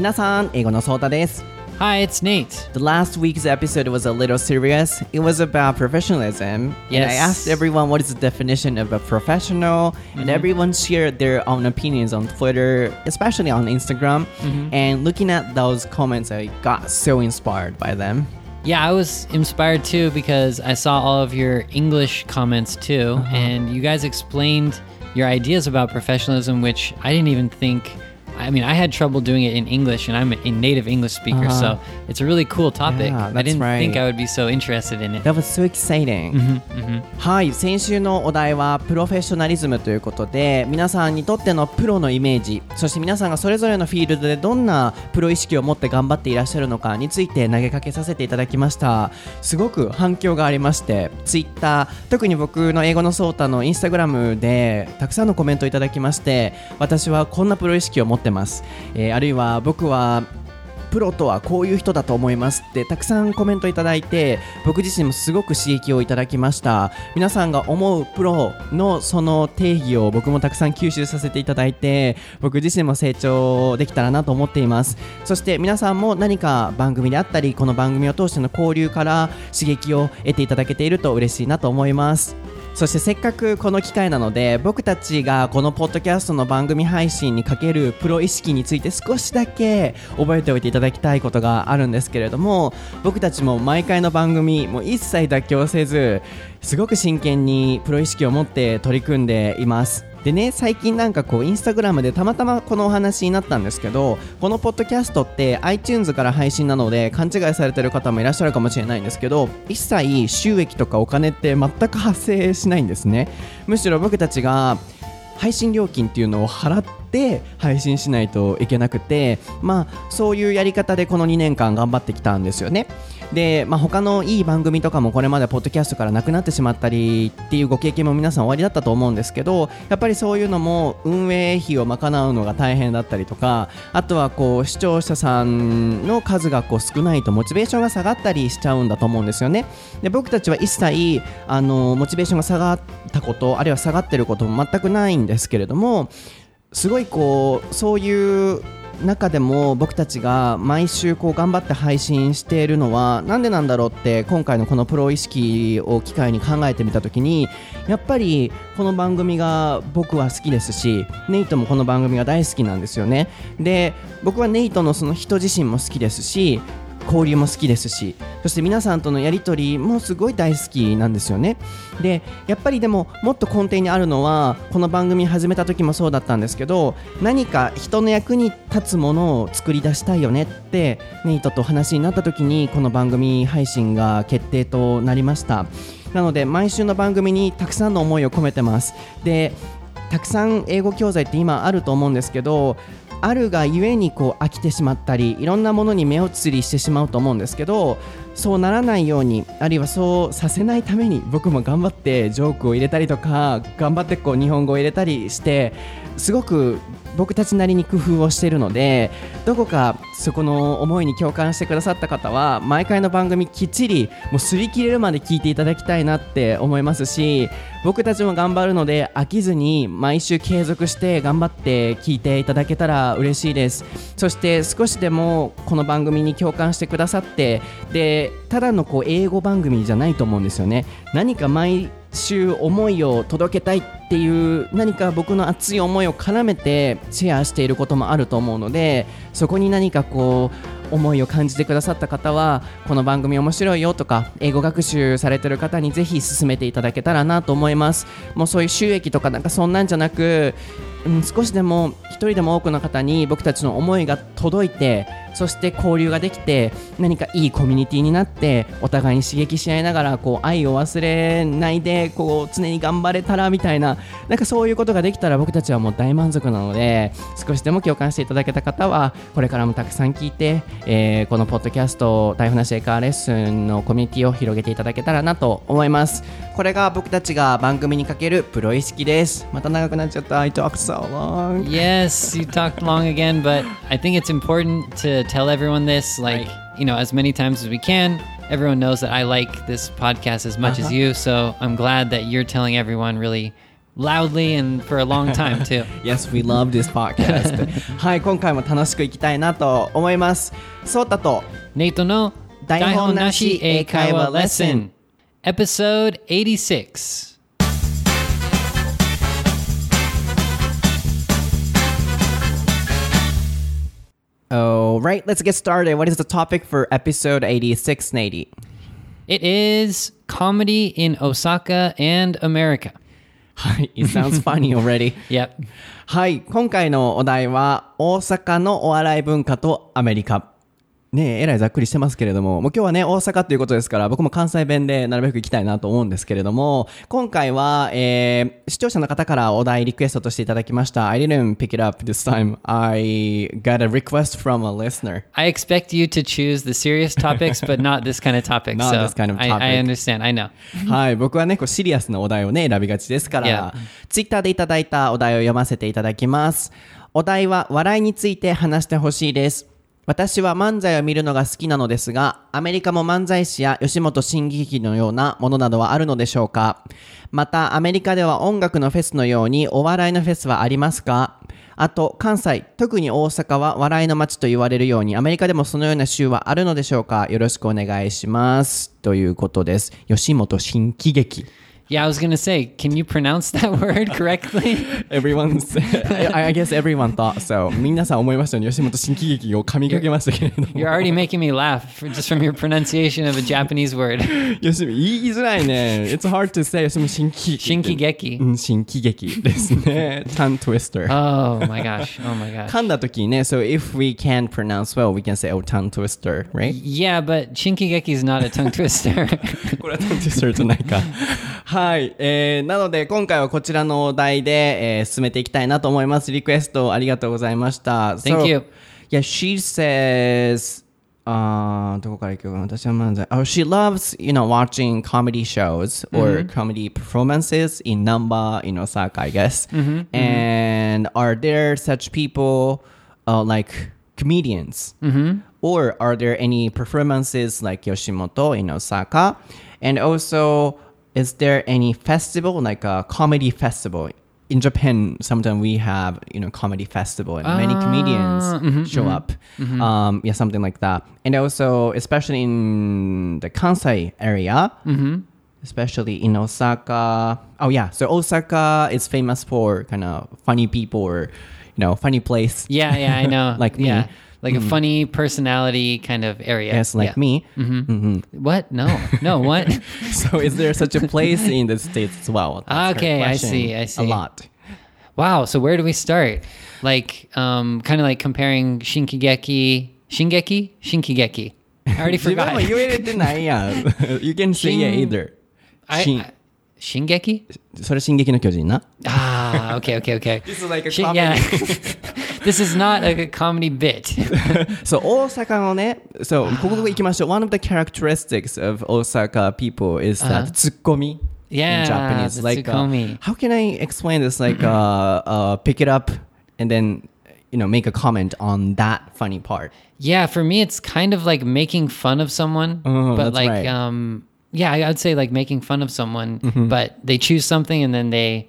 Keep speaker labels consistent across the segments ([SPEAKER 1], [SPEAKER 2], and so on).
[SPEAKER 1] 皆さん、英語のソータです。
[SPEAKER 2] Hi, it's Nate.
[SPEAKER 1] The last week's episode was a little serious. It was about professionalism. And I
[SPEAKER 2] Yes.
[SPEAKER 1] asked everyone what is the definition of a professional, and everyone shared their own opinions on Twitter, especially on Instagram. And looking at those comments, I got so inspired by them.
[SPEAKER 2] Yeah, I was inspired too because I saw all of your English comments too, and you guys explained your ideas about professionalism, which I didn't even think. I mean, I had trouble doing it in English, and I'm a native English speaker, so it's a really cool topic.
[SPEAKER 1] Yeah,
[SPEAKER 2] I didn't think
[SPEAKER 1] right.
[SPEAKER 2] I would be so interested in it.
[SPEAKER 1] That was so exciting. はい、先週のお題はプロフェッショナリズムということで皆さんにとってのプロのイメージそして皆さんがそれぞれのフィールドでどんなプロ意識を持って頑張っていらっしゃるのかについて投げかけさせていただきましたすごく反響がありましてツイッター特に僕の英語のソータのインスタグラムでたくさんのコメントをいただきまして私はこんなプロ意識を持ってってます、えーあるいは僕はプロとはこういう人だと思いますってたくさんコメントいただいて僕自身もすごく刺激をいただきました。皆さんが思うプロのその定義を僕もたくさん吸収させていただいて僕自身も成長できたらなと思っています。そして皆さんも何か番組であったりこの番組を通しての交流から刺激を得ていただけていると嬉しいなと思います。そしてせっかくこの機会なので僕たちがこのポッドキャストの番組配信にかけるプロ意識について少しだけ覚えておいていただきたいことがあるんですけれども僕たちも毎回の番組もう一切妥協せずすごく真剣にプロ意識を持って取り組んでいます。でね最近なんかこうインスタグラムでたまたまこのお話になったんですけどこのポッドキャストって iTunes から配信なので勘違いされてる方もいらっしゃるかもしれないんですけど一切収益とかお金って全く発生しないんですね。むしろ僕たちが配信料金っていうのを払って配信しないといけなくてまあそういうやり方でこの2年間頑張ってきたんですよね。で、まあ、他のいい番組とかもこれまでポッドキャストからなくなってしまったりっていうご経験も皆さんおありだったと思うんですけどやっぱりそういうのも運営費を賄うのが大変だったりとかあとはこう視聴者さんの数がこう少ないとモチベーションが下がったりしちゃうんだと思うんですよね。で僕たちは一切あのモチベーションが下がったことあるいは下がってることも全くないんですけれどもすごいこうそういう中でも僕たちが毎週こう頑張って配信しているのはなんでなんだろうって今回のこのプロ意識を機会に考えてみた時にやっぱりこの番組が僕は好きですしネイトもこの番組が大好きなんですよね。で僕はネイトのその人自身も好きですし交流も好きですしそして皆さんとのやり取りもすごい大好きなんですよね。でやっぱりでももっと根底にあるのはこの番組始めた時もそうだったんですけど何か人の役に立つものを作り出したいよねってネイトとお話になった時にこの番組配信が決定となりました。なので毎週の番組にたくさんの思いを込めてます。でたくさん英語教材って今あると思うんですけどあるがゆえにこう飽きてしまったりいろんなものに目移りしてしまうと思うんですけどそうならないようにあるいはそうさせないために僕も頑張ってジョークを入れたりとか頑張ってこう日本語を入れたりしてすごく僕たちなりに工夫をしているのでどこかそこの思いに共感してくださった方は毎回の番組きっちりもう擦り切れるまで聞いていただきたいなって思いますし僕たちも頑張るので飽きずに毎週継続して頑張って聞いていただけたら嬉しいです。そして少しでもこの番組に共感してくださってでただのこう英語番組じゃないと思うんですよね。何か毎週思いを届けたいっていう何か僕の熱い思いを絡めてシェアしていることもあると思うのでそこに何かこう思いを感じてくださった方はこの番組面白いよとか英語学習されてる方にぜひ進めていただけたらなと思います。もうそういう収益とかなんかそんなんじゃなく、うん、少しでも一人でも多くの方に僕たちの思いが届いてそして交流ができて何かいいコミュニティになってお互いに刺激し合いながらこう愛を忘れないでこう常に頑張れたらみたいななんかそういうことができたら僕たちはもう大満足なので少しでも共感していただけた方はこれからもたくさん聞いて、えーこのポッドキャスト台風なし英会話レッスンのコミュニティを広げていただけたらなと思います。これが僕たちが番組にかけるプロ意識です。また長くなっちゃった。so long
[SPEAKER 2] Yes, you talked long again, but I think it's important to tell everyone this, like, you know, as many times as we can. Everyone knows that I like this podcast as much as you, so I'm glad that you're telling everyone really loudly and for a long time too.
[SPEAKER 1] Yes, we love this podcast. はい、今回も楽しくいきたいなと思います。ソータと
[SPEAKER 2] Nato no
[SPEAKER 1] 台本なし英会話 lesson
[SPEAKER 2] episode 86.
[SPEAKER 1] Oh, right, let's get started. What is the topic for episode 86, Nady?
[SPEAKER 2] It is comedy in Osaka and America.
[SPEAKER 1] はい、it sounds funny already.
[SPEAKER 2] Yep.
[SPEAKER 1] はい、今回のお題は大阪のお笑い文化とアメリカ。 ねえ、えらいざっくりしてますけれども、もう今日はね、大阪ということですから、僕も関西弁でなるべく行きたいなと思うんですけれども、今回は、えー視聴者の方からお題リクエストとしていただきました。I didn't pick it up this time. I got a request from a listener.
[SPEAKER 2] I expect you to choose the serious topics, but not this kind of topic.
[SPEAKER 1] Not
[SPEAKER 2] so
[SPEAKER 1] this kind of
[SPEAKER 2] I, I
[SPEAKER 1] topic.
[SPEAKER 2] understand. I know.
[SPEAKER 1] はい、僕はね、こうシリアスなお題をね、選びがちですから、ーでいただいたお題を読ませていただきます。お題は、笑いについて話してほしいです。私は漫才を見るのが好きなのですが、アメリカも漫才師や吉本新喜劇のようなものなどはあるのでしょうか？また、アメリカでは音楽のフェスのようにお笑いのフェスはありますか？あと、関西、特に大阪は笑いの街と言われるように、アメリカでもそのような州はあるのでしょうか？よろしくお願いします。ということです。吉本新喜劇。
[SPEAKER 2] Yeah, I was gonna say, can you pronounce that word correctly?
[SPEAKER 1] Everyone's, I, I guess everyone thought so. 皆さん思いましたよね。吉本新喜劇を噛みかけましたけれども。
[SPEAKER 2] You're already making me laugh for, just from your pronunciation of a Japanese word.
[SPEAKER 1] 吉本言いづらいね。It's hard to say 吉本新喜劇。
[SPEAKER 2] Shinkigeki.
[SPEAKER 1] うん、新喜劇ですね。Tongue twister.
[SPEAKER 2] Oh my gosh. Oh my gosh.
[SPEAKER 1] 噛んだ時にね、so if we can't pronounce well, we can say, oh, tongue twister, right?
[SPEAKER 2] Yeah, but Shinkigeki is not a tongue twister.
[SPEAKER 1] これは tongue twister じゃないか。はい。 えー、なので、今回はこちらのお題で、えー進めていきたいなと思います。リクエストありがとうございました。
[SPEAKER 2] Thank you.
[SPEAKER 1] Yeah, she says, あーどこから行くかな私は漫才。Oh, she loves, you know, watching comedy shows or comedy performances in Namba, in Osaka, I guess. And are there such people uh, like comedians? Or are there any performances like Yoshimoto in Osaka? And also, is there any festival, like a comedy festival? In Japan, sometimes we have, you know, comedy festival and many ah, comedians mm-hmm, show mm-hmm, up. Mm-hmm. Um, yeah, something like that. And also, especially in the Kansai area, especially in Osaka. Oh yeah, so Osaka is famous for kind of funny people or, you know, funny place.
[SPEAKER 2] yeah, yeah, I know.
[SPEAKER 1] Like me
[SPEAKER 2] Yeah. Like a funny personality kind of area.
[SPEAKER 1] Yes, like
[SPEAKER 2] Yeah.
[SPEAKER 1] me.
[SPEAKER 2] What? No. No, what?
[SPEAKER 1] So is there such a place in the states as well? That's her
[SPEAKER 2] Okay, I
[SPEAKER 1] question.
[SPEAKER 2] see, I see.
[SPEAKER 1] A lot.
[SPEAKER 2] wow, so where do we start? Like um kind of like comparing Shinkigeki, Shingeki, Shinkigeki. I already
[SPEAKER 1] 自分
[SPEAKER 2] forgot.
[SPEAKER 1] も言えてないやん。you can say it either.
[SPEAKER 2] I,
[SPEAKER 1] しん
[SPEAKER 2] I- Shingeki?
[SPEAKER 1] それ進撃の巨人な。
[SPEAKER 2] Ah, okay, okay, okay.
[SPEAKER 1] This is like a
[SPEAKER 2] Shin-
[SPEAKER 1] comedy.
[SPEAKER 2] yeah. this is not a comedy bit.
[SPEAKER 1] そう、大阪のね、そう、ここ行きましょう。One of the characteristics of Osaka people is that ツッコミ
[SPEAKER 2] Yeah,
[SPEAKER 1] in Japanese.
[SPEAKER 2] the
[SPEAKER 1] like, uh,
[SPEAKER 2] tsukomi.
[SPEAKER 1] how can I explain this? Like, uh, uh, pick it up and then, you know, make a comment on that funny part.
[SPEAKER 2] Yeah, for me, it's kind of like making fun of someone,
[SPEAKER 1] Oh,
[SPEAKER 2] but
[SPEAKER 1] that's
[SPEAKER 2] like,
[SPEAKER 1] right.
[SPEAKER 2] um, yeah, I- I'd say like making fun of someone,
[SPEAKER 1] Mm-hmm.
[SPEAKER 2] but they choose something and then they, they,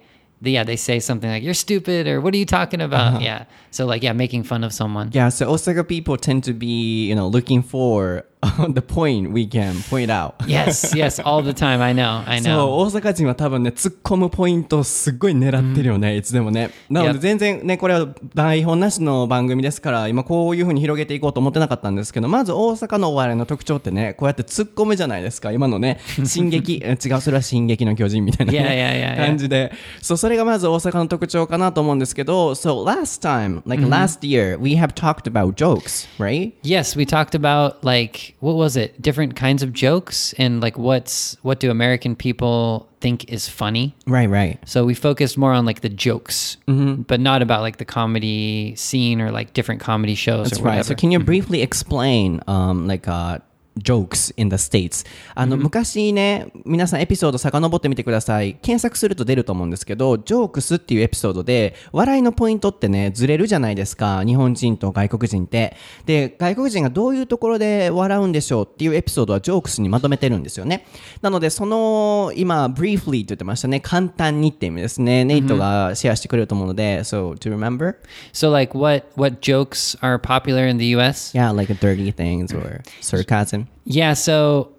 [SPEAKER 2] yeah, they say something like "you're stupid" or "what are you talking about?"
[SPEAKER 1] Uh-huh.
[SPEAKER 2] Yeah, so like, yeah, making fun of someone.
[SPEAKER 1] Yeah, so Osaka people tend to be, you know, looking for the point we can point out.
[SPEAKER 2] Yes, yes, all the time. I know, I
[SPEAKER 1] そう
[SPEAKER 2] know.
[SPEAKER 1] 大阪人は多分ね突っ込むポイントをすっごい狙ってるよね、いつでもねなので.全然ねこれは台本なしの番組ですから今こういうふうに広げていこうと思ってなかったんですけどまず大阪のお笑いの特徴ってねこうやって突っ込むじゃないですか今のね 進撃え違うそれは進撃の巨人みたいな、ね
[SPEAKER 2] Yeah, yeah, yeah, yeah.
[SPEAKER 1] 感じでそうそれがまず大阪の特徴かなと思うんですけど So last time like last year we have talked about jokes right?
[SPEAKER 2] Yes, we talked about like what was it? Different kinds of jokes and like what's what do American people think is funny?
[SPEAKER 1] Right right
[SPEAKER 2] So we focused more on like the jokes,
[SPEAKER 1] Mm-hmm.
[SPEAKER 2] but not about like the comedy scene or like different comedy shows
[SPEAKER 1] That's right. So can you briefly explain, um, like, uh, jokes in the States. あの、昔ね皆さんエピソード遡ってみてください。検索すると出ると思うんですけどジョークスっていうエピソードで笑いのポイントってねずれるじゃないですか。日本人と外国人って。で外国人がどういうところで笑うんでしょうっていうエピソードはジョークスにまとめてるんですよね。なのでその今 briefly って言ってましたね。簡単にって意味ですね。ネイトがシェアしてくれると思うので so do you remember?
[SPEAKER 2] So like what what jokes are popular in the US?
[SPEAKER 1] Yeah like dirty things or sarcasm
[SPEAKER 2] Yeah, so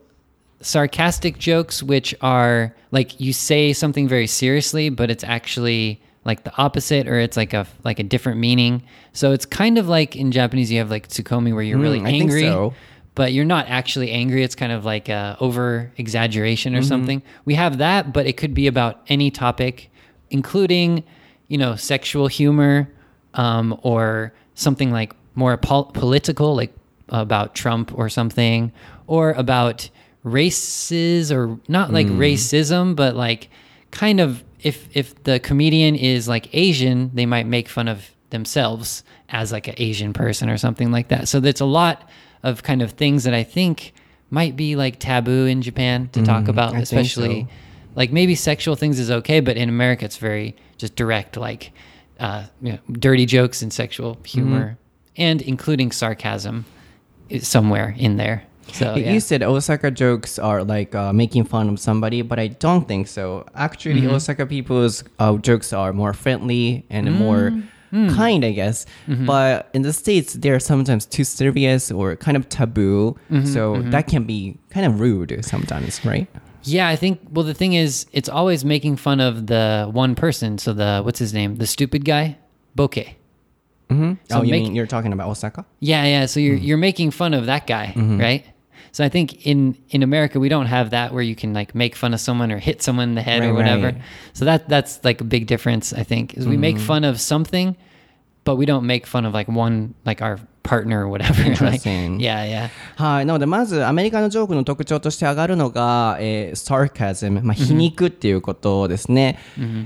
[SPEAKER 2] sarcastic jokes, which are like you say something very seriously, but it's actually like the opposite, or it's like a like a different meaning. So it's kind of like in Japanese, you have like tsukkomi, where you're really
[SPEAKER 1] I think
[SPEAKER 2] angry,
[SPEAKER 1] so.
[SPEAKER 2] but you're not actually angry. It's kind of like a over exaggeration or something. We have that, but it could be about any topic, including you know sexual humor, um, or something like more pol- political, like about Trump or something, or about races or not like hmm. racism, but like kind of if if the comedian is like Asian, they might make fun of themselves as like an Asian person or something like that. So there's a lot of kind of things that I think might be like taboo in Japan to talk hmm, about,
[SPEAKER 1] I
[SPEAKER 2] especially
[SPEAKER 1] so.
[SPEAKER 2] like maybe sexual things is okay, but in America it's very just direct, like uh, you know, dirty jokes and sexual hmm. humor, and including sarcasm somewhere in there. So yeah.
[SPEAKER 1] You said Osaka jokes are like uh, making fun of somebody, but I don't think so. Actually,
[SPEAKER 2] Mm-hmm.
[SPEAKER 1] Osaka people's uh, jokes are more friendly and more
[SPEAKER 2] Mm.
[SPEAKER 1] kind, I guess.
[SPEAKER 2] Mm-hmm.
[SPEAKER 1] But in the States, they're sometimes too serious or kind of taboo.
[SPEAKER 2] Mm-hmm,
[SPEAKER 1] So that can be kind of rude sometimes, right?
[SPEAKER 2] Yeah, I think. Well, the thing is, it's always making fun of the one person. So the what's his name, the stupid guy, Boke.
[SPEAKER 1] oh, you
[SPEAKER 2] make-
[SPEAKER 1] mean you're talking about Osaka?
[SPEAKER 2] Yeah, yeah. So you're you're making fun of that guy, right? So I think in in America we don't have that where you can like make fun of someone or hit someone in the head or
[SPEAKER 1] Right,
[SPEAKER 2] whatever.
[SPEAKER 1] right.
[SPEAKER 2] So that that's like a big difference. I think is we make fun of something, but we don't make fun of like one like our partner or whatever. like,
[SPEAKER 1] Interesting.
[SPEAKER 2] yeah, yeah.
[SPEAKER 1] はい。なので、まず、アメリカのジョークの特徴として上がるのが、えー、sarcasm、まあ、皮肉っていうことですね。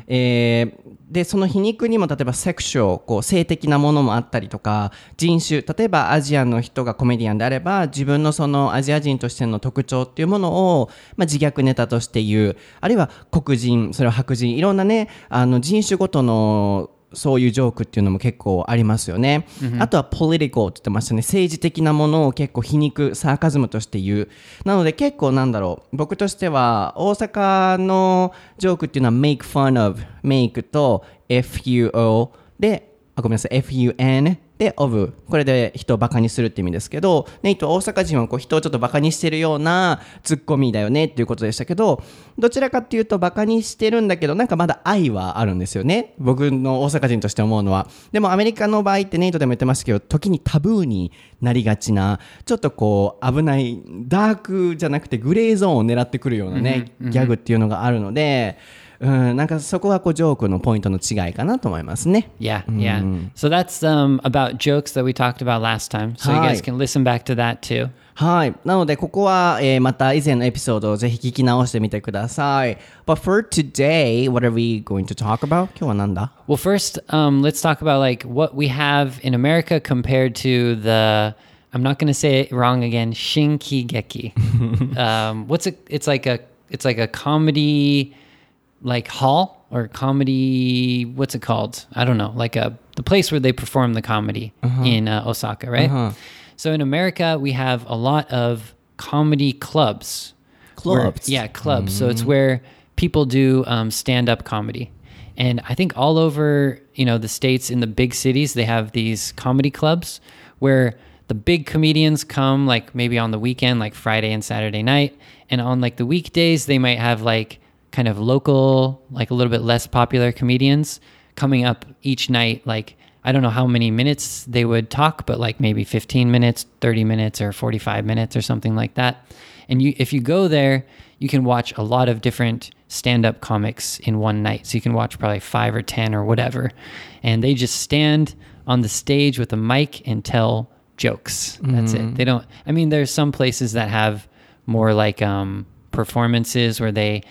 [SPEAKER 1] えー で、その皮肉にも、例えば、セクシュア、こう、性的なものもあったりとか、人種、例えばアジアの人がコメディアンであれば、自分のそのアジア人としての特徴っていうものを、まあ、自虐ネタとして言う。あるいは黒人、それは白人、いろんなね、あの、人種ごとの、そういうジョークっていうのも結構ありますよね。あとは political って言ってましたね。政治的なものを結構皮肉、サーカズムとして言う。なので結構なんだろう。僕としては大阪のジョークっていうのは make fun of、make と fuo で、あごめんなさい、fun で of。これで人をバカにするって意味ですけど、ネイトは大阪人はこう人をちょっとバカにしてるようなツッコミだよねっていうことでしたけど、どちらかっていうとバカにしてるんだけど、なんかまだ愛はあるんですよね。僕の大阪人として思うのは。でもアメリカの場合ってネイトでも言ってましたけど、時にタブーになりがちな、ちょっとこう危ない、ダークじゃなくてグレーゾーンを狙ってくるようなね、ギャグっていうのがあるので、うん、なんかそこはこうジョークのポイントの違いかなと思いますね。
[SPEAKER 2] Yeah, yeah. So that's um, about jokes that we talked about last time. So you guys
[SPEAKER 1] Hi.
[SPEAKER 2] can listen back to that too.
[SPEAKER 1] はい。なので、ここは、えーまた以前のエピソードをぜひ聞き直してみてください。But for today, what are we going to talk about? 今日はなんだ
[SPEAKER 2] Well, first, um, let's talk about like what we have in America compared to the. I'm not going to say it wrong again. Shinkigeki. um, what's it? It's like a. It's like a comedy, like hall or comedy. What's it called? I don't know. Like a the place where they perform the comedy in uh, Osaka, right? So in America, we have a lot of comedy clubs. where-
[SPEAKER 1] Clubs?
[SPEAKER 2] yeah, clubs. So it's where people do um, stand up comedy. And I think all over, you know, the states in the big cities, they have these comedy clubs where the big comedians come like maybe on the weekend, like Friday and Saturday night. And on like the weekdays, they might have like kind of local, like a little bit less popular comedians coming up each night. Like, I don't know how many minutes they would talk, but like maybe 15 minutes, 30 minutes, or 45 minutes or something like that. And you, if you go there, you can watch a lot of different stand-up comics in one night. So you can watch probably five or ten or whatever, and they just stand on the stage with a mic and tell jokes. That's it. They don't. I mean, there's some places that have more like um, performances where they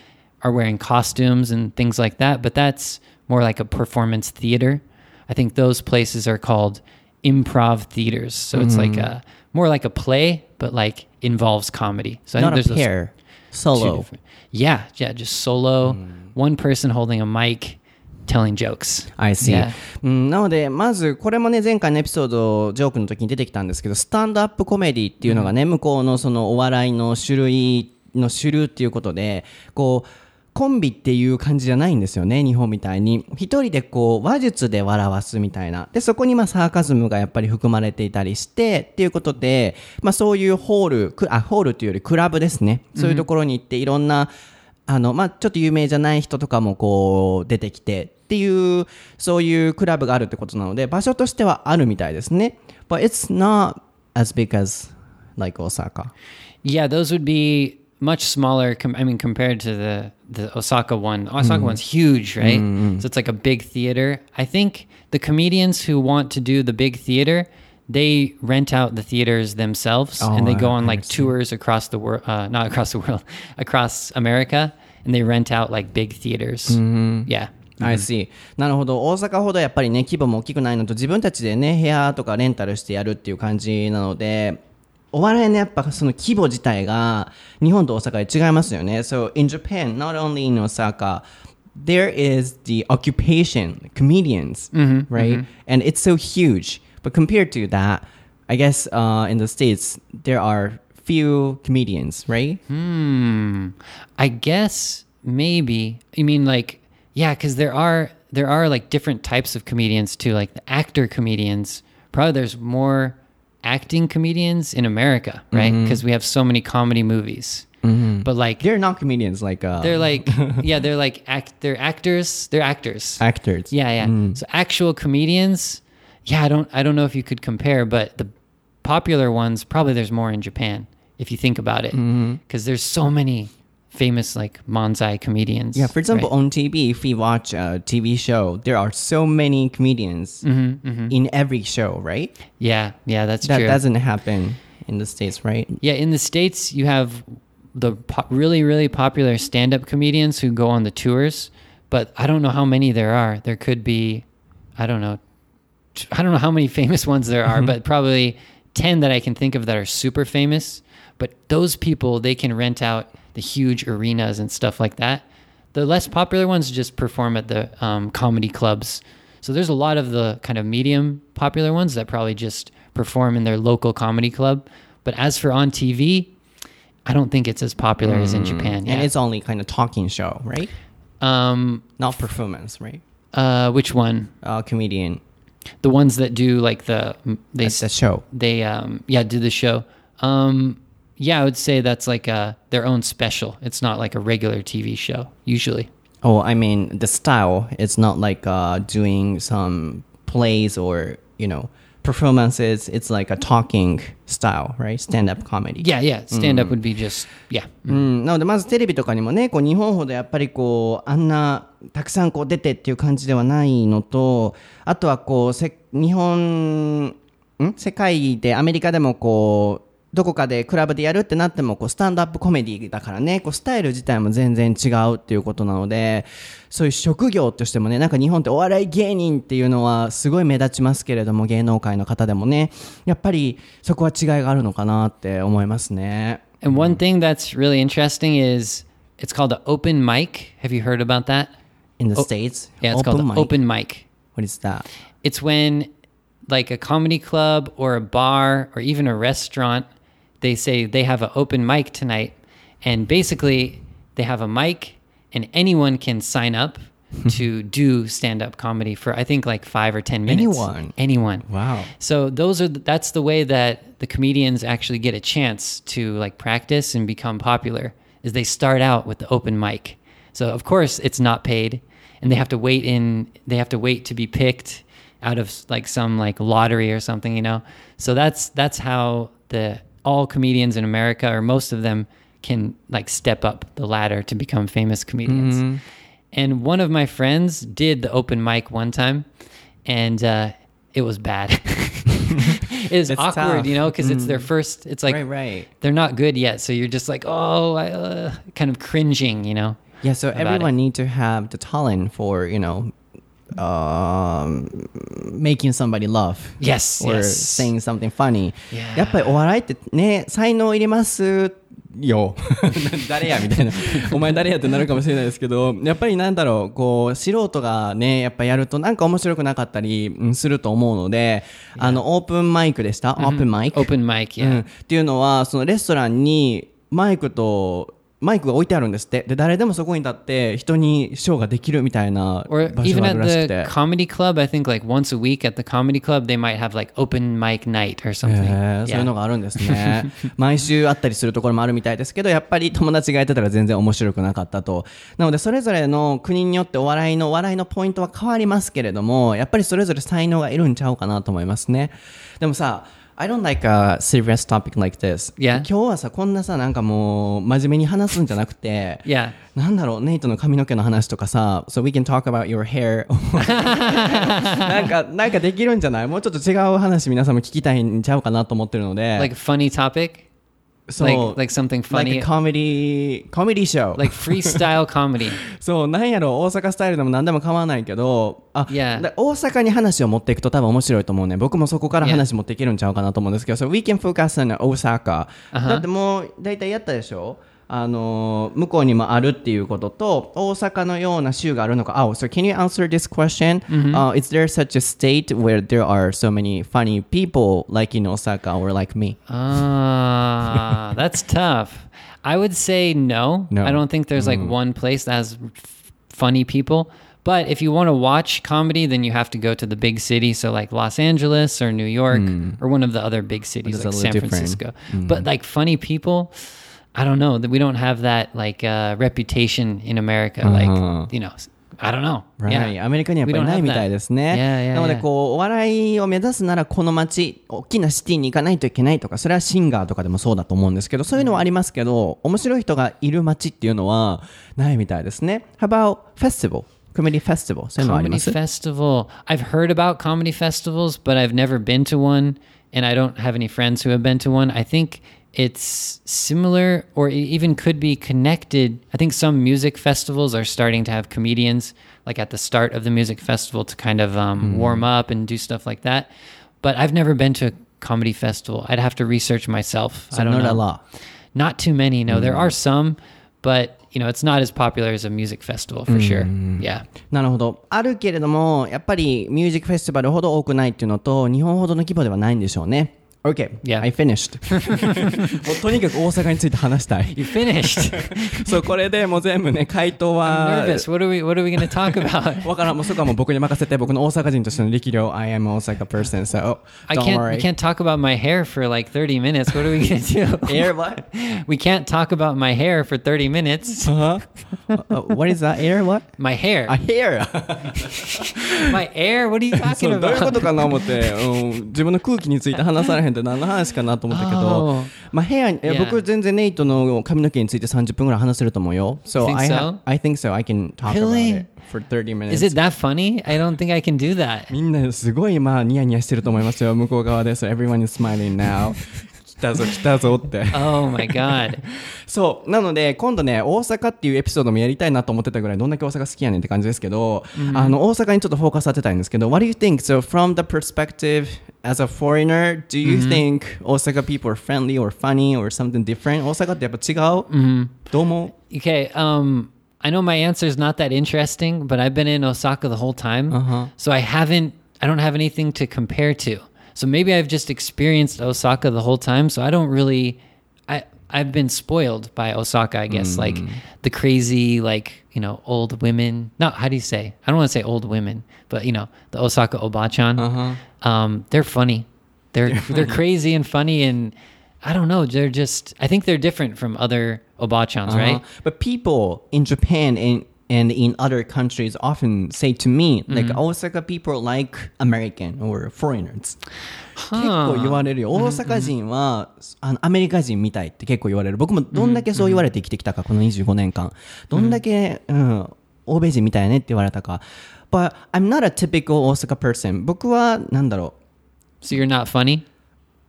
[SPEAKER 2] are wearing costumes and things like that, but that's more like a performance theater. I think those places are called improv theaters. So it's like a more like a play, but like involves comedy. So I
[SPEAKER 1] Not
[SPEAKER 2] think
[SPEAKER 1] a
[SPEAKER 2] there's those
[SPEAKER 1] pair,
[SPEAKER 2] two
[SPEAKER 1] solo.
[SPEAKER 2] different- Yeah, yeah, just solo, one person holding a mic, telling jokes.
[SPEAKER 1] I see.
[SPEAKER 2] Yeah.
[SPEAKER 1] うん、なので、まず、これもね、前回のエピソード、ジョークの時に出てきたんですけど、スタンドアップコメディっていうのがね、向こうのそのお笑いの種類の主流っていうことで、こう、 コンビっていう感じじゃないんですよね、日本みたいに。一人でこう、話術で笑わすみたいな。で、そこにまあサーカズムがやっぱり含まれていたりして、っていうことで、まあそういうホール、くあ、ホールというよりクラブですね。そういうところに行っていろんな、あの、まあ、ちょっと有名じゃない人とかもこう出てきてっていう、そういうクラブがあるってことなので、場所としてはあるみたいですね。But it's not as big as like Osaka.
[SPEAKER 2] Yeah, those would be much smaller. Com- I mean, compared to the the Osaka one. Osaka one's huge, right? So it's like a big theater. I think the comedians who want to do the big theater, they rent out the theaters themselves and they go
[SPEAKER 1] Oh,
[SPEAKER 2] on
[SPEAKER 1] I
[SPEAKER 2] like tours across the world. Uh, not across the world, across America, and they rent out like big theaters. Yeah.
[SPEAKER 1] I see. なるほど。大阪ほどやっぱりね、規模も大きくないのと、自分たちでね、部屋とかレンタルしてやるっていう感じなので、 お笑いね、やっぱその規模自体が日本と大阪で違いますよね。So in Japan, not only in Osaka, there is the occupation, comedians, right? And it's so huge. But compared to that, I guess uh, in the States, there are few comedians, right?
[SPEAKER 2] Hmm. I guess maybe. You mean like yeah, because there are there are like different types of comedians too. Like the actor comedians. Probably there's more acting comedians in America, right? Mm-hmm. Because we have so many comedy movies. Mm-hmm. But like
[SPEAKER 1] They're not comedians like uh,
[SPEAKER 2] they're like yeah, they're like act they're actors. They're actors.
[SPEAKER 1] actors.
[SPEAKER 2] Yeah, yeah. Mm. So actual comedians, yeah, I don't I don't know if you could compare, but the popular ones probably there's more in Japan if you think about it, mm-hmm. because there's so many famous like manzai comedians.
[SPEAKER 1] Yeah, for example,
[SPEAKER 2] right?
[SPEAKER 1] on TV, if we watch a TV show, there are so many comedians mm-hmm, mm-hmm. in every show, right?
[SPEAKER 2] yeah, yeah, that's
[SPEAKER 1] That
[SPEAKER 2] true.
[SPEAKER 1] doesn't happen in the States, right?
[SPEAKER 2] Yeah, in the states you have the po- really really popular stand-up comedians who go on the tours, but I don't know how many there are. There could be I don't know I don't know how many famous ones there are, mm-hmm. but probably 10 that I can think of that are super famous. But those people, they can rent out the huge arenas and stuff like that. The less popular ones just perform at the um, comedy clubs. So there's a lot of the kind of medium popular ones that probably just perform in their local comedy club. But as for on TV, I don't think it's as popular as in Japan.
[SPEAKER 1] And
[SPEAKER 2] Yeah.
[SPEAKER 1] it's only kind of talking show, right?
[SPEAKER 2] um,
[SPEAKER 1] Not performance, right?
[SPEAKER 2] uh, which one?
[SPEAKER 1] Uh, comedian
[SPEAKER 2] The ones that do like the they
[SPEAKER 1] the show.
[SPEAKER 2] they um yeah do the show um yeah i would say that's like uh their own special it's not like a regular tv show usually
[SPEAKER 1] Oh, I mean the style. It's not like uh, doing some plays or you know performances. It's like a talking style, right? Stand-up comedy.
[SPEAKER 2] yeah yeah stand up would be just yeah
[SPEAKER 1] うん、なのでまずテレビとかにもねこう日本ほどやっぱりこうあんなたくさんこう出てっていう感じではないのとあとはこうせ日本ん世界でアメリカでもこう どこかでクラブでやるってなってもこうスタンドアップコメディだからねこうスタイル自体も全然違うっていうことなのでそういう職業としてもねなんか日本ってお笑い芸人っていうのはすごい目立ちますけれども芸能界の方でもねやっぱりそこは違いがあるのかなって思いますね。
[SPEAKER 2] and one thing that's really interesting is it's called an open mic have you heard about that
[SPEAKER 1] in the states.
[SPEAKER 2] yeah it's
[SPEAKER 1] open
[SPEAKER 2] called
[SPEAKER 1] mic.
[SPEAKER 2] open mic
[SPEAKER 1] What is that?
[SPEAKER 2] it's when like a comedy club or a bar or even a restaurant they say they have an open mic tonight and basically they have a mic and anyone can sign up hmm. to do stand-up comedy for i think like five or ten minutes.
[SPEAKER 1] Anyone?
[SPEAKER 2] anyone.
[SPEAKER 1] Wow.
[SPEAKER 2] so those are that's the way that the comedians actually get a chance to like practice and become popular is they start out with the open mic. So of course it's not paid and they have to wait in they have to wait to be picked out of like some like lottery or something you know? So that's that's how the all comedians in america or most of them can like step up the ladder to become famous comedians. And one of my friends did the open mic one time and uh, it was bad. It was
[SPEAKER 1] That's
[SPEAKER 2] awkward
[SPEAKER 1] tough.
[SPEAKER 2] you know because it's their first it's like
[SPEAKER 1] right, right.
[SPEAKER 2] they're not good yet so you're just like oh I, uh, kind of cringing you know
[SPEAKER 1] Yeah, so everyone need to have the talent for, you know, um, making somebody laugh.
[SPEAKER 2] Yes,
[SPEAKER 1] or
[SPEAKER 2] yes.
[SPEAKER 1] saying something funny、
[SPEAKER 2] Yeah.
[SPEAKER 1] やっぱりお笑いってね才能いりますよ。誰やみたいな。お前誰やってなるかもしれないですけどやっぱりなんだろうこう素人がねやっぱやるとなんか面白くなかったりうんすると思うので、あのオープンマイクでした、オープンマイク
[SPEAKER 2] Open mic, yeah.
[SPEAKER 1] うん、っていうのはそのレストランにマイクとマイクが置いてあるんですって。で誰でもそこに立って人にショーができるみたいな
[SPEAKER 2] Or
[SPEAKER 1] 場所
[SPEAKER 2] even
[SPEAKER 1] があるらしく
[SPEAKER 2] the
[SPEAKER 1] て。
[SPEAKER 2] comedy club, I think like once a week at the comedy club, they might have like open mic night or
[SPEAKER 1] へ
[SPEAKER 2] something.
[SPEAKER 1] ーそういうのがあるんですね。毎週あったりするところもあるみたいですけどやっぱり友達がやってたら全然面白くなかったと。なのでそれぞれの国によってお笑いの笑いのポイントは変わりますけれどもやっぱりそれぞれ才能がいるんちゃうかなと思いますね。でもさ I don't like a serious topic like this、
[SPEAKER 2] Yeah.
[SPEAKER 1] 今日はさこんなさなんかもう真面目に話すんじゃなくて
[SPEAKER 2] Yeah.
[SPEAKER 1] なんだろうネイトの髪の毛の話とかさ So we can talk about your hair. なんかなんかできるんじゃない？もうちょっと違う話皆さんも聞きたいんちゃうかなと思ってるので。
[SPEAKER 2] Like funny topic,
[SPEAKER 1] そう
[SPEAKER 2] like like something
[SPEAKER 1] like
[SPEAKER 2] funny,
[SPEAKER 1] a comedy comedy show.
[SPEAKER 2] Like freestyle comedy.
[SPEAKER 1] そうなんやろ大阪スタイルでも何でも構わないけどあ
[SPEAKER 2] Yeah.
[SPEAKER 1] だ大阪に話を持っていくと多分面白いと思うね。僕もそこから話持っていけるんちゃうかなと思うんですけど、so we can focus on 大阪、だってもう大体やったでしょ？あの向こうにもあるっていうことと大阪のような州があるのか。Oh, so can you answer this question?、uh, is there such a state where there are so many funny people like in Osaka or like me?
[SPEAKER 2] Ah, that's tough. I would say no.
[SPEAKER 1] No.
[SPEAKER 2] I don't think there's like one place that has f- funny people. But if you want to watch comedy, then you have to go to the big city. So like Los Angeles or New York or one of the other big cities
[SPEAKER 1] Which is a
[SPEAKER 2] like
[SPEAKER 1] little
[SPEAKER 2] San
[SPEAKER 1] different.
[SPEAKER 2] Francisco. But like funny people, I don't know that we don't have that like uh, reputation in America. Like you know, I don't know.
[SPEAKER 1] Right. アメリカにはやっぱりないみたい.ですね。
[SPEAKER 2] Yeah, yeah,
[SPEAKER 1] なので.こうお笑いを目指すならこの街大きなシティに行かないといけないとかそれはシンガーとかでもそうだと思うんですけどそういうのはありますけど面白い人がいる街っていうのはないみたいですね。How about festival? Comedy festival そういうのはあり
[SPEAKER 2] comedy
[SPEAKER 1] ます
[SPEAKER 2] festival. I've heard about comedy festivals, but I've never been to one, and I don't have any friends who have been to one. I think it's similar, or it even could be connected. I think some music festivals are starting to have comedians, like at the start of the music festival, to kind of um, warm up and do stuff like that. But I've never been to a comedy festival. I'd have to research myself.
[SPEAKER 1] So
[SPEAKER 2] I don't
[SPEAKER 1] not
[SPEAKER 2] know.
[SPEAKER 1] a lot.
[SPEAKER 2] Not too many. No, there are some, but you know, it's not as popular as a music festival for sure. Yeah.
[SPEAKER 1] なるほど。あるけれども、やっぱりミュージックフェスティバルほど多くないっていうのと、日本ほどの規模ではないんでしょうね。 OK,
[SPEAKER 2] Yeah.
[SPEAKER 1] I finished. もうとにかく大阪について話したい。
[SPEAKER 2] You finished.
[SPEAKER 1] そう、これでもう全部ね、回答は。
[SPEAKER 2] nervous. What are we? What are we going to talk about?
[SPEAKER 1] わからん、もうそこはもう僕に任せて、僕の大阪人としての力量、I am Osaka person, so
[SPEAKER 2] I
[SPEAKER 1] don't
[SPEAKER 2] can't.
[SPEAKER 1] worry.
[SPEAKER 2] We can't talk about my hair for like thirty minutes. What are we going to do?
[SPEAKER 1] Air what?
[SPEAKER 2] we can't talk about my hair for thirty minutes.
[SPEAKER 1] Uh-huh. Uh, what is that? Air what?
[SPEAKER 2] My hair.
[SPEAKER 1] あ、hair!
[SPEAKER 2] my hair. What are you
[SPEAKER 1] そ
[SPEAKER 2] talking
[SPEAKER 1] うどういうこ
[SPEAKER 2] about?
[SPEAKER 1] とかな思って、うん、自分の空気について話されへんって何の話かなと思ったけど
[SPEAKER 2] Oh.、
[SPEAKER 1] まあ、ヘア、
[SPEAKER 2] Yeah.
[SPEAKER 1] 僕全然ネイトの髪の毛について30分ぐらい話せると思うよ。So
[SPEAKER 2] Think
[SPEAKER 1] I,
[SPEAKER 2] so?
[SPEAKER 1] I think so. I can talk
[SPEAKER 2] Really?
[SPEAKER 1] about it for 30 minutes.
[SPEAKER 2] Is it that funny? I don't think I can do that.
[SPEAKER 1] みんなすごい今ニヤニヤしてると思いますよ。向こう側で。So everyone is smiling now. 来たぞ来たぞって。
[SPEAKER 2] Oh my god.
[SPEAKER 1] そう。なので、今度ね、大阪っていうエピソードもやりたいなと思ってたぐらい、どんだけ大阪好きやねんって感じですけど、あの、大阪にちょっとフォーカス当てたいんですけど、What do you think? So, from the perspective as a foreigner, do you think 大阪 people are friendly or funny or something different? 大阪ってやっぱ違う、どう思
[SPEAKER 2] Okay, um, I know my answer is not that interesting, but I've been in Osaka the whole time.
[SPEAKER 1] Uh-huh.
[SPEAKER 2] So I haven't, I don't have anything to compare to. so maybe I've just experienced Osaka the whole time. So I don't really, I, I've been spoiled by Osaka, I guess. Like the crazy, like, you know, old women. No, how do you say? I don't want to say old women, but, you know, the Osaka Obachan. Um, they're funny. They're, they're crazy and funny. And I don't know. They're just, I think they're different from other Obachans,
[SPEAKER 1] Uh-huh.
[SPEAKER 2] right?
[SPEAKER 1] But people in Japan and and in other countries often say to me, like Osaka people like American or foreigners. 結構言われるよ。大阪人は、あのアメリカ人みたいって結構言われる。僕もどんだけそう言われて生きてきたか、この25年間。どんだけ、うん、欧米人みたいねって言われたか。But I'm not a typical Osaka person. 僕は、なんだろう。
[SPEAKER 2] So you're not funny?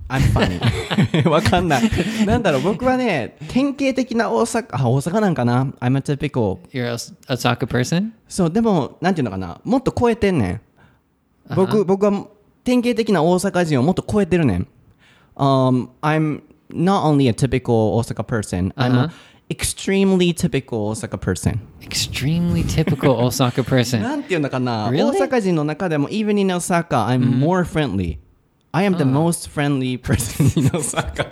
[SPEAKER 1] I'm funny わかんないなんだろう僕はね典型的な大阪あ大阪なんかな I'm a typical
[SPEAKER 2] You're a Os- Osaka person?
[SPEAKER 1] そうでもなんていうのかなもっと超えてんねん僕僕は典型的な大阪人をもっと超えてるねん、um, I'm not only a typical Osaka person I'm
[SPEAKER 2] Uh-huh.
[SPEAKER 1] an extremely typical Osaka person
[SPEAKER 2] Extremely typical Osaka person.
[SPEAKER 1] なんていうのかな、
[SPEAKER 2] Really?
[SPEAKER 1] 大阪人の中でも even in Osaka I'm more friendly I am the most friendly person in Osaka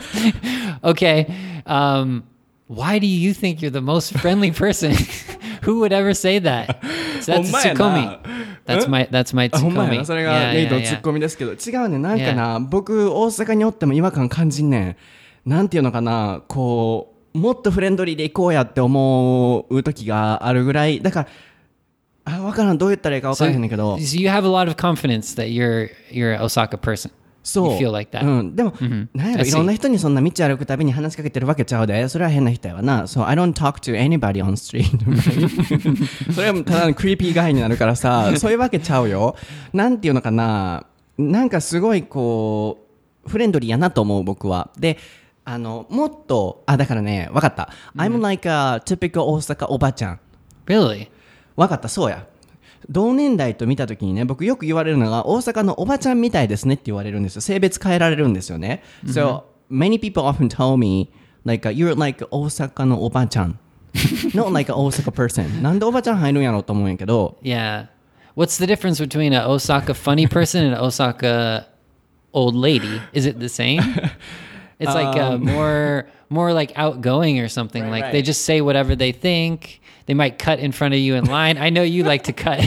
[SPEAKER 2] Okay. Um, why do you think you're the most friendly person? Who would ever say that? So that's
[SPEAKER 1] ほんまやな。
[SPEAKER 2] Tsukkomi. That's my that's my
[SPEAKER 1] あほんまや
[SPEAKER 2] Tsukkomi.
[SPEAKER 1] なそれが
[SPEAKER 2] Yeah,
[SPEAKER 1] レイ
[SPEAKER 2] yeah,
[SPEAKER 1] と
[SPEAKER 2] yeah.
[SPEAKER 1] ツッコミですけど違うねなんかな、僕大阪におっても違和感感じんねんなんていうのかなこうもっとフレンドリーで行こうやって思う時があるぐらいだからあ分からんどう言ったらいいか分からへんねんけど
[SPEAKER 2] So you have a lot of confidence that you're you're an Osaka person.
[SPEAKER 1] そう。
[SPEAKER 2] Like that.
[SPEAKER 1] うん、でも、なんやろ.いろんな人にそんな道歩くたびに話しかけてるわけちゃうで。それは変な人やわな。So I don't talk to anybody on street それはただのクリーピーガイになるからさ。そういうわけちゃうよ。なんていうのかな。なんかすごいこうフレンドリーやなと思う僕は。であのもっとあだからねわかった、I'm like a typical 大阪おばちゃん。
[SPEAKER 2] Really?
[SPEAKER 1] わかった。そうや同年代と見たときにね僕よく言われるのが大阪のおばちゃんみたいですねって言われるんですよ性別変えられるんですよね、So many people often tell me like you're like 大阪のおばちゃん not like a 大阪 person なんでおばちゃん入るんやろうと思うんやけど
[SPEAKER 2] Yeah. What's the difference between an Osaka funny person and an Osaka old lady? Is it the same? It's like uh, more more like outgoing or something.
[SPEAKER 1] Um, Right,
[SPEAKER 2] like they
[SPEAKER 1] right.
[SPEAKER 2] just say whatever they think. They might cut in front of you in line. I know you like to cut.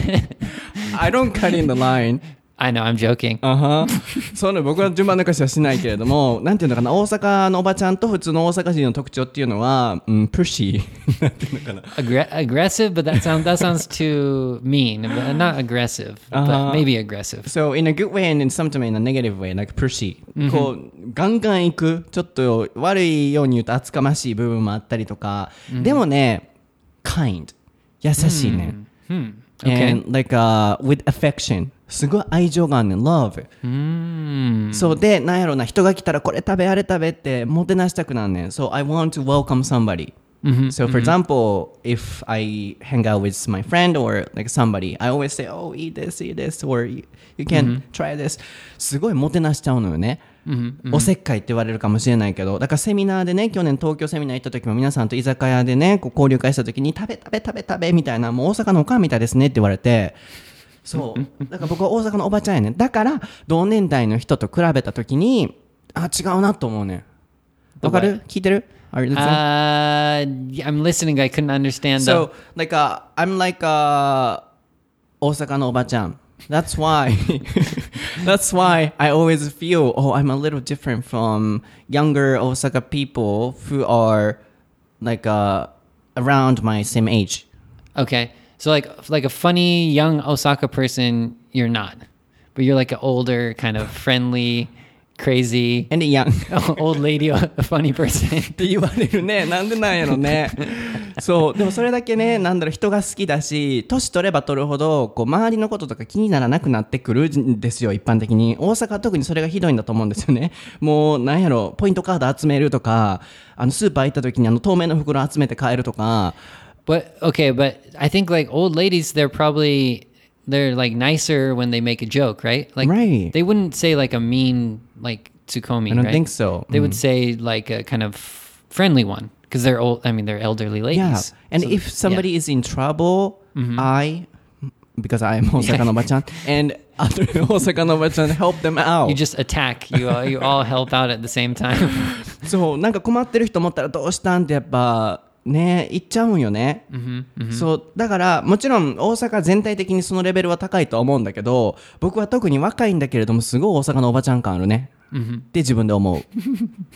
[SPEAKER 1] I don't cut in the line
[SPEAKER 2] I know, I'm joking.
[SPEAKER 1] あはそうね僕は順番抜かしはしないけれどもなんていうのかな大阪のおばちゃんと普通の大阪人の特徴っていうのは、うん、プッシーなんていうのかな
[SPEAKER 2] Aggre- aggressive, but that sounds that sounds too mean. But not aggressive,
[SPEAKER 1] Uh-huh.
[SPEAKER 2] but maybe aggressive.
[SPEAKER 1] So in a good way and in sometimes in a negative way, like pushy、こうガンガン行くちょっと悪いように言うと厚かましい部分もあったりとか、でもね kind 優しいね、
[SPEAKER 2] Okay.
[SPEAKER 1] and like、uh, with affection すごい愛情があんねん love、
[SPEAKER 2] Mm.
[SPEAKER 1] そうでなんやろな人が来たらこれ食べあれ食べってもてなしたくなんねん So I want to welcome somebody So for example, if I hang out with my friend or like somebody, I always say, "Oh, eat this, eat this," or "You, you can try this." すごいもてなしちゃうのよね。おせっかいって言われるかもしれないけど、だからセミナーでね、去年東京セミナー行った時も皆さんと居酒屋でね、こう交流会した時に食べ食べ食べ食べみたいな、もう大阪のおかんみたいですねって言われて。そう。だから僕は大阪のおばちゃんやねん。だから、同年代の人と比べた時に、あ、違うなと思うねん。わかる？聞いてる？Are you listening?
[SPEAKER 2] Uh, yeah, I'm listening. I couldn't understand.
[SPEAKER 1] So like uh, I'm like uh, 大阪のおばちゃん That's why That's why I always feel oh I'm a little different from younger Osaka people who are like uh, around my same age
[SPEAKER 2] Okay. So like like a funny young Osaka person, you're not. But you're like an older, kind of friendly, crazy
[SPEAKER 1] and young っ
[SPEAKER 2] old lady, a funny person.
[SPEAKER 1] て言われるね。なんでなんやろね。そう。でもそれだけねなんだろう人が好きだし年取れば取るほどこう周りのこととか気にならなくなってくるんですよ一般的に。大阪は特にそれがひどいんだと思うんですよね。もうなんやろポイントカード集めるとかあのスーパー行った時にあの透明の袋集めて帰るとか。
[SPEAKER 2] But okay, but I think like old ladies, they're probably they're like nicer when they make a joke, right? Like
[SPEAKER 1] right.
[SPEAKER 2] they wouldn't say like a mean like Tsukkomi.
[SPEAKER 1] I don't
[SPEAKER 2] right?
[SPEAKER 1] think so.
[SPEAKER 2] They mm. would mm-hmm. say like a kind of friendly one because they're old. I mean, they're elderly ladies.
[SPEAKER 1] Yeah, and
[SPEAKER 2] so,
[SPEAKER 1] if somebody yeah. is in trouble, mm-hmm. I because I am Osaka no obachan and other Osaka no obachan help them out.
[SPEAKER 2] You just attack. You all, you all help out at the same time.
[SPEAKER 1] そうなんか困ってる人思ったらどうしたんってやっぱ。ね言っちゃうんよね、そうだからもちろん大阪全体的にそのレベルは高いとは思うんだけど僕は特に若いんだけれどもすごい大阪のおばちゃん感あるね、って自分で思う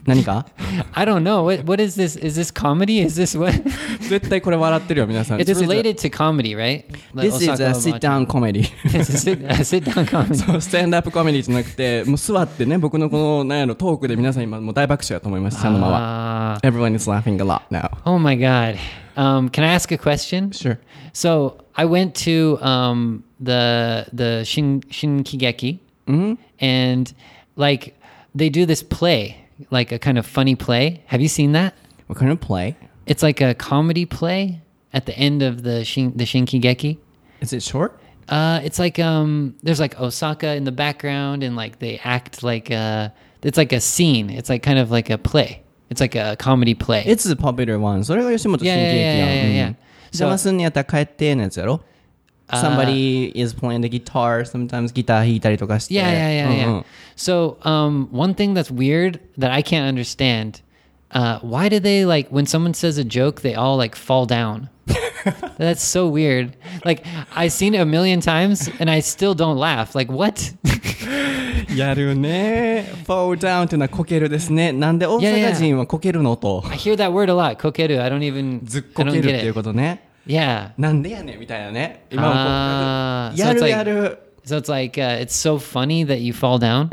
[SPEAKER 1] 何か
[SPEAKER 2] I don't know what what is this? Is this comedy? Is this what?
[SPEAKER 1] 絶対これ笑ってるよ皆さん
[SPEAKER 2] it's
[SPEAKER 1] This is a-
[SPEAKER 2] related to comedy, right? Like
[SPEAKER 1] This is a
[SPEAKER 2] Osaka
[SPEAKER 1] sit down comedy
[SPEAKER 2] It's a sit, a sit down comedy.
[SPEAKER 1] そうスタンドアップコメディじゃなくてもう座ってね僕のこのなんやろトークで皆さん今もう大爆笑やと思います茶の間は
[SPEAKER 2] Ah.
[SPEAKER 1] Everyone is laughing a lot now
[SPEAKER 2] oh my god. Um, can I ask a question?
[SPEAKER 1] Sure
[SPEAKER 2] So I went to um, the the Shin Shinkigeki, and like they do this play, like a kind of funny play. Have you seen that?
[SPEAKER 1] What kind of play?
[SPEAKER 2] It's like a comedy play at the end of the shin, the Shinkigeki.
[SPEAKER 1] Is it short?
[SPEAKER 2] Uh, it's like um, there's like Osaka in the background, and like they act like uh, it's like a scene. It's like kind of like a play. It's like a comedy play.
[SPEAKER 1] It's the popular one. それが吉本新喜劇
[SPEAKER 2] Yeah, yeah,
[SPEAKER 1] やん。
[SPEAKER 2] yeah, yeah, yeah.
[SPEAKER 1] うん邪魔すんにやったら帰ってのやつやろ
[SPEAKER 2] Uh,
[SPEAKER 1] Somebody is playing the guitar, sometimes ギター弾いたりとかして。
[SPEAKER 2] Yeah, yeah, yeah,
[SPEAKER 1] うんう
[SPEAKER 2] yeah.
[SPEAKER 1] ん
[SPEAKER 2] So, um, one thing that's weird that I can't understand, uh, why do they like when someone says a joke, they all like fall down? that's so weird. Like I've seen it a million times and I still don't laugh. Like what?
[SPEAKER 1] やるね。fall down っていうのはこけるですね。なんで大阪人はこけるのと。
[SPEAKER 2] I hear that word a lot. Kokeru. I don't even.
[SPEAKER 1] ずっ
[SPEAKER 2] I
[SPEAKER 1] こ
[SPEAKER 2] don't
[SPEAKER 1] ける
[SPEAKER 2] get
[SPEAKER 1] っていう
[SPEAKER 2] it.
[SPEAKER 1] ことね。
[SPEAKER 2] Yeah.
[SPEAKER 1] なんでやねんみたいなね。今もこうや
[SPEAKER 2] so it's
[SPEAKER 1] る
[SPEAKER 2] like-
[SPEAKER 1] やる。
[SPEAKER 2] So it's like uh, it's so funny that you fall down.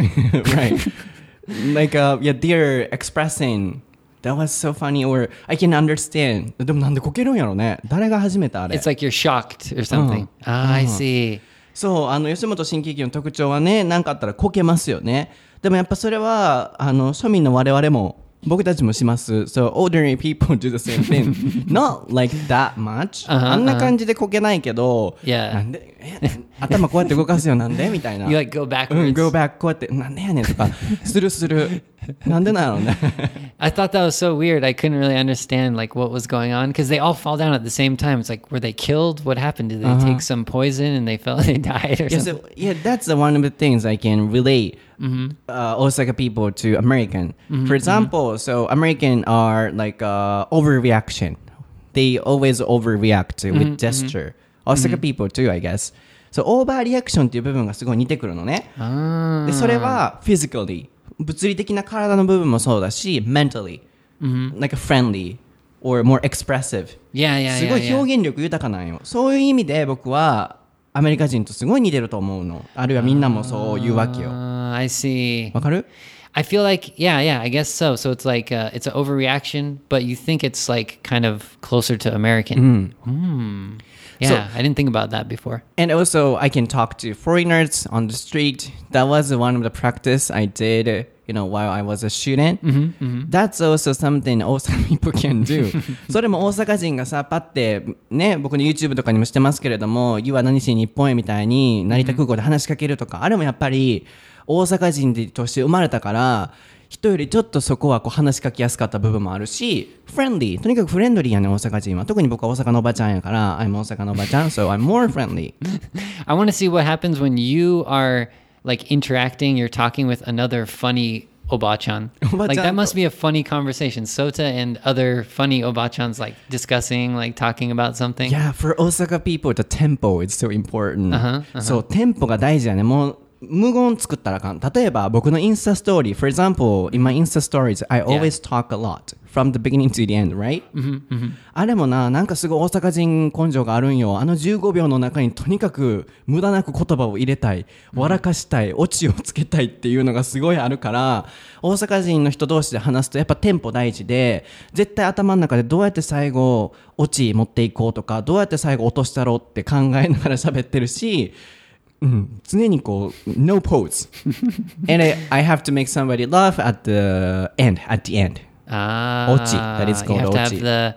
[SPEAKER 1] right. like, uh, yeah, they're expressing. That was so funny, or I can understand. でもなんでこけるんやろね。誰が始めたあれ
[SPEAKER 2] It's。like you're shocked or something. Ah, I see.
[SPEAKER 1] そう、あの、吉本新喜劇の特徴はね、何かあったらこけますよね。でもやっぱそれは、あの、庶民の我々も、僕たちもします。So, ordinary people do the same thing. Not like that much.
[SPEAKER 2] あは
[SPEAKER 1] あんな感じでこけないけど、
[SPEAKER 2] Yeah.
[SPEAKER 1] なんで、え頭こうやって動かすよ、なんでみたいな。
[SPEAKER 2] You like go
[SPEAKER 1] うん、
[SPEAKER 2] backwards.
[SPEAKER 1] go back こうやって、なんでやねんとか、するする。なんでなのね。
[SPEAKER 2] I thought that was so weird. I couldn't really understand like what was going on because they all fall down at the same time. It's like were they killed? What happened? Did they take some poison and they fell? They died or
[SPEAKER 1] Yeah,
[SPEAKER 2] something?
[SPEAKER 1] so, yeah, that's the one of the things I can relate Uh, Osaka people to American. For example, so American are like uh, overreaction. They always overreact with gesture. Osaka people too, I guess. So overreaction っていう部分がすごい似てくるのね。
[SPEAKER 2] Ah.
[SPEAKER 1] でそれは physically 物理的な体の部分もそうだし mentally、like friendly or more expressive
[SPEAKER 2] Yeah, yeah,
[SPEAKER 1] す
[SPEAKER 2] yeah.
[SPEAKER 1] ごい.表現力豊かなんよそういう意味で僕はアメリカ人とすごい似てると思うのあるいはみんなもそう言うわけよ
[SPEAKER 2] Uh, I see.
[SPEAKER 1] わかる
[SPEAKER 2] I feel like yeah, yeah. I guess so. So it's like uh, it's an overreaction, but you think it's like kind of closer to American. Hmm. Yeah, I didn't think about that before.
[SPEAKER 1] And also, I can talk to foreigners on the street. That was one of the practice I did, you know, while I was a student. That's also something Osaka people can do. それも大阪人がさ、パって、ね、僕の YouTube とかにもしてますけれども、You は何しに日本へみたいに成田空港で話しかけるとか、あれもやっぱり 大阪人として生まれたから、人よりちょっとそこはこう話しかけやすかった部分もあるし、フレンリー。とにかくフレンドリーやね、大阪人は。特に僕は大阪のおばちゃんやから、I'm 大阪のおばちゃん、so I'm more friendly.
[SPEAKER 2] I want to see what happens when you are like interacting. You're talking with another funny obachan. like that must be a funny conversation. Sota and other funny obachans like discussing, like talking about something.
[SPEAKER 1] Yeah, for Osaka people, the tempo is so important.
[SPEAKER 2] あは
[SPEAKER 1] そう、テンポが大事やね。もう、無言作ったらあかん。例えば、僕のインスタストーリー、for example, in my Insta stories, I always talk a lot from the beginning to the end, right? あれもな、なんかすごい大阪人根性があるんよ。あの15秒の中にとにかく無駄なく言葉を入れたい、笑かしたい、オチをつけたいっていうのがすごいあるから、大阪人の人同士で話すとやっぱテンポ大事で、絶対頭の中でどうやって最後、オチ持っていこうとか、どうやって最後落としたろうって考えながら喋ってるし、うん、常にこう、no pose. And I, I have to make somebody laugh at the end, at the end.
[SPEAKER 2] Ah,
[SPEAKER 1] Ochi, that is
[SPEAKER 2] you
[SPEAKER 1] called
[SPEAKER 2] have to have
[SPEAKER 1] ochi.
[SPEAKER 2] the,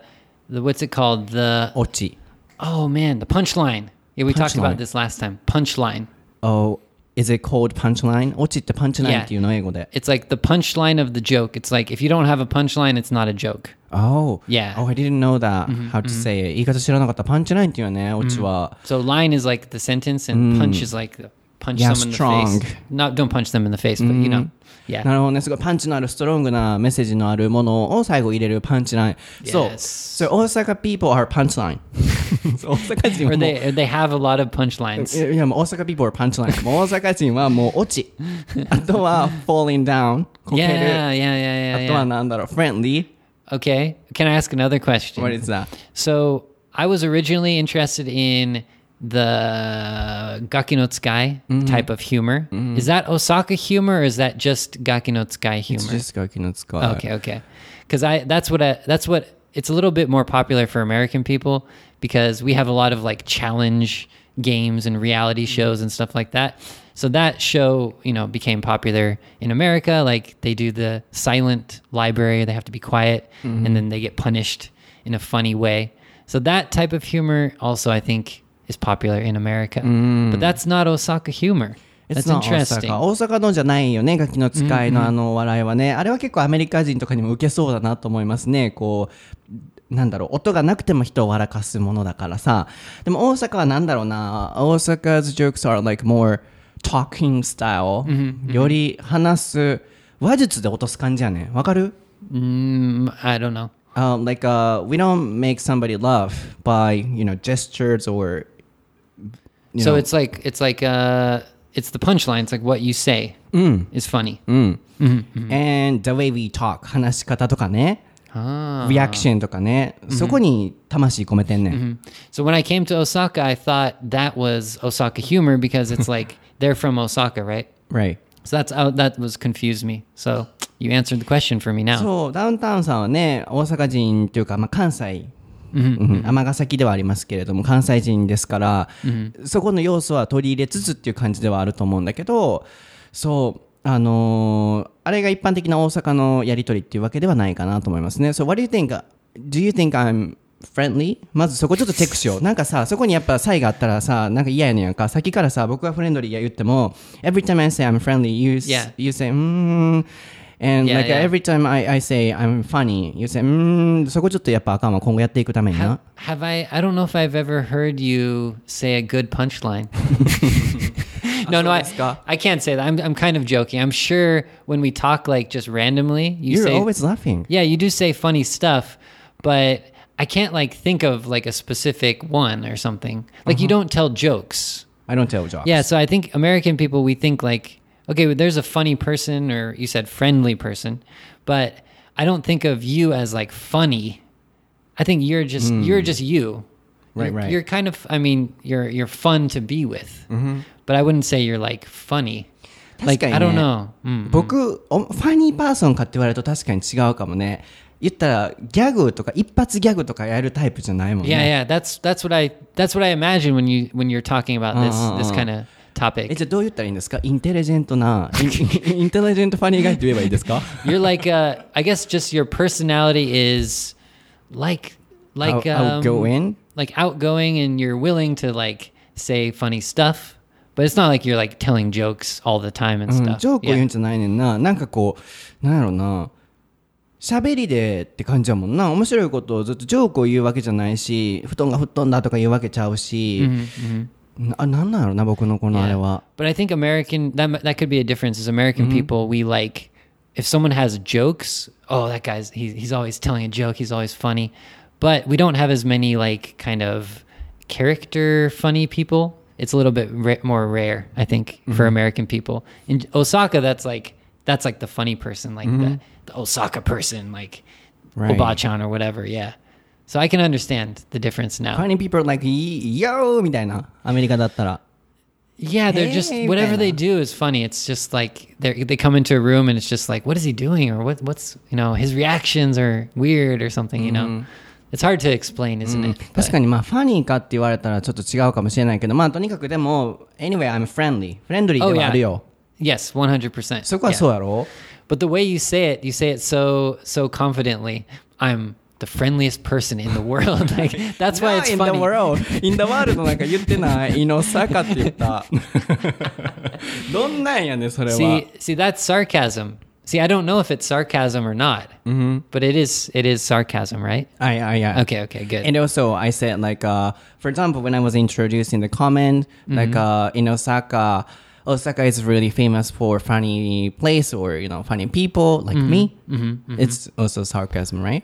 [SPEAKER 2] the what's it called? The
[SPEAKER 1] オチ。
[SPEAKER 2] oh man, the punchline. Yeah, we talked
[SPEAKER 1] Punchline.
[SPEAKER 2] about this last time. Punchline.
[SPEAKER 1] Oh, is it called punchline? オチってパンチライン
[SPEAKER 2] Yeah.
[SPEAKER 1] っていうの英語で。
[SPEAKER 2] It's like the punchline of the joke. It's like if you don't have a punchline, it's not a joke.
[SPEAKER 1] Oh.
[SPEAKER 2] Yeah.
[SPEAKER 1] Oh, I didn't know that. How to say it. 言い方知らなかった。パンチラインっていうね、オチは。
[SPEAKER 2] So line is like the sentence, and punch is like the punch
[SPEAKER 1] Yeah,
[SPEAKER 2] someone in
[SPEAKER 1] strong.
[SPEAKER 2] the face. No, don't punch them in the face, but you know, yeah.
[SPEAKER 1] なるほどね。すごいパンチのあるストロングなメッセージのあるものを最後入れるパンチライン。そう。
[SPEAKER 2] Yes.
[SPEAKER 1] So, 大阪 people are punchline. そう大阪人は
[SPEAKER 2] Or
[SPEAKER 1] もう
[SPEAKER 2] they or they have a lot of punchlines.
[SPEAKER 1] いやいやもう大阪 people are punchline もう大阪人はもうオチあとは falling down こけ
[SPEAKER 2] Yeah,
[SPEAKER 1] る
[SPEAKER 2] yeah, yeah,
[SPEAKER 1] あ
[SPEAKER 2] yeah,
[SPEAKER 1] とは
[SPEAKER 2] yeah.
[SPEAKER 1] なんだろう friendly
[SPEAKER 2] Okay. Can I ask another question?
[SPEAKER 1] what is that
[SPEAKER 2] So I was originally interested in the Gakinotsukai
[SPEAKER 1] mm-hmm.
[SPEAKER 2] type of humor. Mm-hmm. Is that Osaka humor or is that just Gakinotsukai humor?
[SPEAKER 1] It's just Gakinotsukai.
[SPEAKER 2] Okay, okay. Cuz I that's what I, that's what it's a little bit more popular for American people because we have a lot of like challenge games and reality mm-hmm. shows and stuff like that. So that show, you know, became popular in America. Like they do the silent library, they have to be quiet mm-hmm. and then they get punished in a funny way. So that type of humor also I think is popular in America. But that's not Osaka humor.
[SPEAKER 1] It's not
[SPEAKER 2] interesting.
[SPEAKER 1] 大阪のじゃないよね、ガキの使いのあの笑いはね。あれは結構アメリカ人とかにも受けそうだなと思いますね。こう、なんだろう、音がなくても人を笑かすものだからさ。でも大阪はなんだろうな、大阪 's jokes are like more talking style、より話す話術で落とす感じやね。わかる
[SPEAKER 2] Mm, I don't know.
[SPEAKER 1] um, like uh, we don't make somebody laugh by you know gestures or you
[SPEAKER 2] so
[SPEAKER 1] know,
[SPEAKER 2] it's like it's like uh it's the punchline. It's like what you say is funny.
[SPEAKER 1] and the way we talk 話し方とかね
[SPEAKER 2] Ah.
[SPEAKER 1] リアクションとかね、そこに魂込めてんねん、
[SPEAKER 2] So when I came to Osaka, I thought that was Osaka humor because it's like they're from Osaka, right?
[SPEAKER 1] right
[SPEAKER 2] So that's how that was confused me. So you answered the question for me now.
[SPEAKER 1] そうダウンタウンさんはね大阪人っていうか、まあ、関西うん 尼崎ではありますけれども関西人ですから、そこの要素は取り入れつつっていう感じではあると思うんだけどそうあのーあれが一般的な大阪のやり取りっていうわけではないかなと思いますね。So what do you think? Do you think I'm friendly? まずそこちょっとチェックしよう。なんかさ、そこにやっぱ差異があったらさ、なんか嫌やねんか。さっきからさ、僕がフレンドリーや言っても、every time I say I'm friendly, you,
[SPEAKER 2] Yeah.
[SPEAKER 1] you say, うーん。And
[SPEAKER 2] Yeah,
[SPEAKER 1] like
[SPEAKER 2] yeah.
[SPEAKER 1] every time I, I say I'm funny, you say, うーん。そこちょっとやっぱあかんわ。今後やっていくために
[SPEAKER 2] Have,
[SPEAKER 1] な。
[SPEAKER 2] have I? I don't know if I've ever heard you say a good punchline. no, no, I,
[SPEAKER 1] そうですか？
[SPEAKER 2] I can't say that. I'm, I'm kind of joking. I'm sure when we talk like just randomly, you
[SPEAKER 1] You're
[SPEAKER 2] say,
[SPEAKER 1] always laughing.
[SPEAKER 2] yeah, you do say funny stuff, but I can't like think of like a specific one or something. Like you don't tell jokes.
[SPEAKER 1] I don't tell jokes.
[SPEAKER 2] Yeah, so I think American people we think like okay, well, there's a funny person or you said friendly person, but I don't think of you as like funny. I think you're just you're just you.
[SPEAKER 1] Right,
[SPEAKER 2] you're,
[SPEAKER 1] right.
[SPEAKER 2] You're kind of I mean, you're you're fun to be with. But I wouldn't say you're like funny. Like
[SPEAKER 1] 確かにね
[SPEAKER 2] I don't know. Mm.
[SPEAKER 1] 僕おファニーパーソンかって言われると確かに違うかもね言ったらギャグとか一発ギャグとかやるタイプじゃないもん
[SPEAKER 2] Yeah,
[SPEAKER 1] ね
[SPEAKER 2] yeah. That's that's what I that's what I imagine when you when you're talking about this this kind of
[SPEAKER 1] え
[SPEAKER 2] topic.
[SPEAKER 1] じゃあどう言ったらいいんですかインテリジェントなインテリジェントファニーガイって言えばいいですか
[SPEAKER 2] You're like uh I guess just your personality is like like
[SPEAKER 1] Out-
[SPEAKER 2] um,
[SPEAKER 1] outgoing?
[SPEAKER 2] like outgoing and you're willing to like say funny stuff but it's not like you're like telling jokes all the time and
[SPEAKER 1] うん
[SPEAKER 2] stuff
[SPEAKER 1] ジョークを言うん
[SPEAKER 2] yeah.
[SPEAKER 1] じゃないねんななんかこうなんやろな喋りでって感じやもんな面白いことをずっとジョークを言うわけじゃないし布団が吹っ飛んだとか言うわけちゃうし、なあなんなんやろな僕のこのあれ
[SPEAKER 2] Yeah.
[SPEAKER 1] は
[SPEAKER 2] but I think American that that could be a difference is American people we like if someone has jokes oh that guy's he, he's always telling a joke he's always funny but we don't have as many like kind of character funny people it's a little bit ra- more rare I think for American people in Osaka that's like that's like the funny person like the, the Osaka person like
[SPEAKER 1] Right.
[SPEAKER 2] Obachan or whatever yeah so I can understand the difference now
[SPEAKER 1] Funny people like yo みたいなアメリカだったら
[SPEAKER 2] Yeah, they're just
[SPEAKER 1] Hey,
[SPEAKER 2] whatever they
[SPEAKER 1] Bella.
[SPEAKER 2] do is funny. It's just like they they come into a room and it's just like, what is he doing, or what what's you know his reactions are weird or something. You know, it's hard to explain, isn't it?
[SPEAKER 1] 確かにまあファニーかって言われたらちょっと違うかもしれないけどまあとにかくでも anyway I'm friendly フレンドリー
[SPEAKER 2] Oh
[SPEAKER 1] ではあ
[SPEAKER 2] yeah,
[SPEAKER 1] るよ、
[SPEAKER 2] yes, one hundred percent.
[SPEAKER 1] そこはそうやろ
[SPEAKER 2] But the way you say it, you say it so so confidently. I'm the friendliest person in the world. like that's why it's
[SPEAKER 1] in
[SPEAKER 2] funny.
[SPEAKER 1] the world in the world なんか言ってないイノサカって言ったどんなんやねそれは
[SPEAKER 2] See, see, that's sarcasm. See, I don't know if it's sarcasm or not, but it is. It is sarcasm, right?
[SPEAKER 1] はいはいはい
[SPEAKER 2] Okay, okay, good.
[SPEAKER 1] And also, I said like, uh, for example, when I was introducing the comment, like uh, in Osaka, Osaka is really famous for funny place or you know funny people like me. It's also sarcasm, right?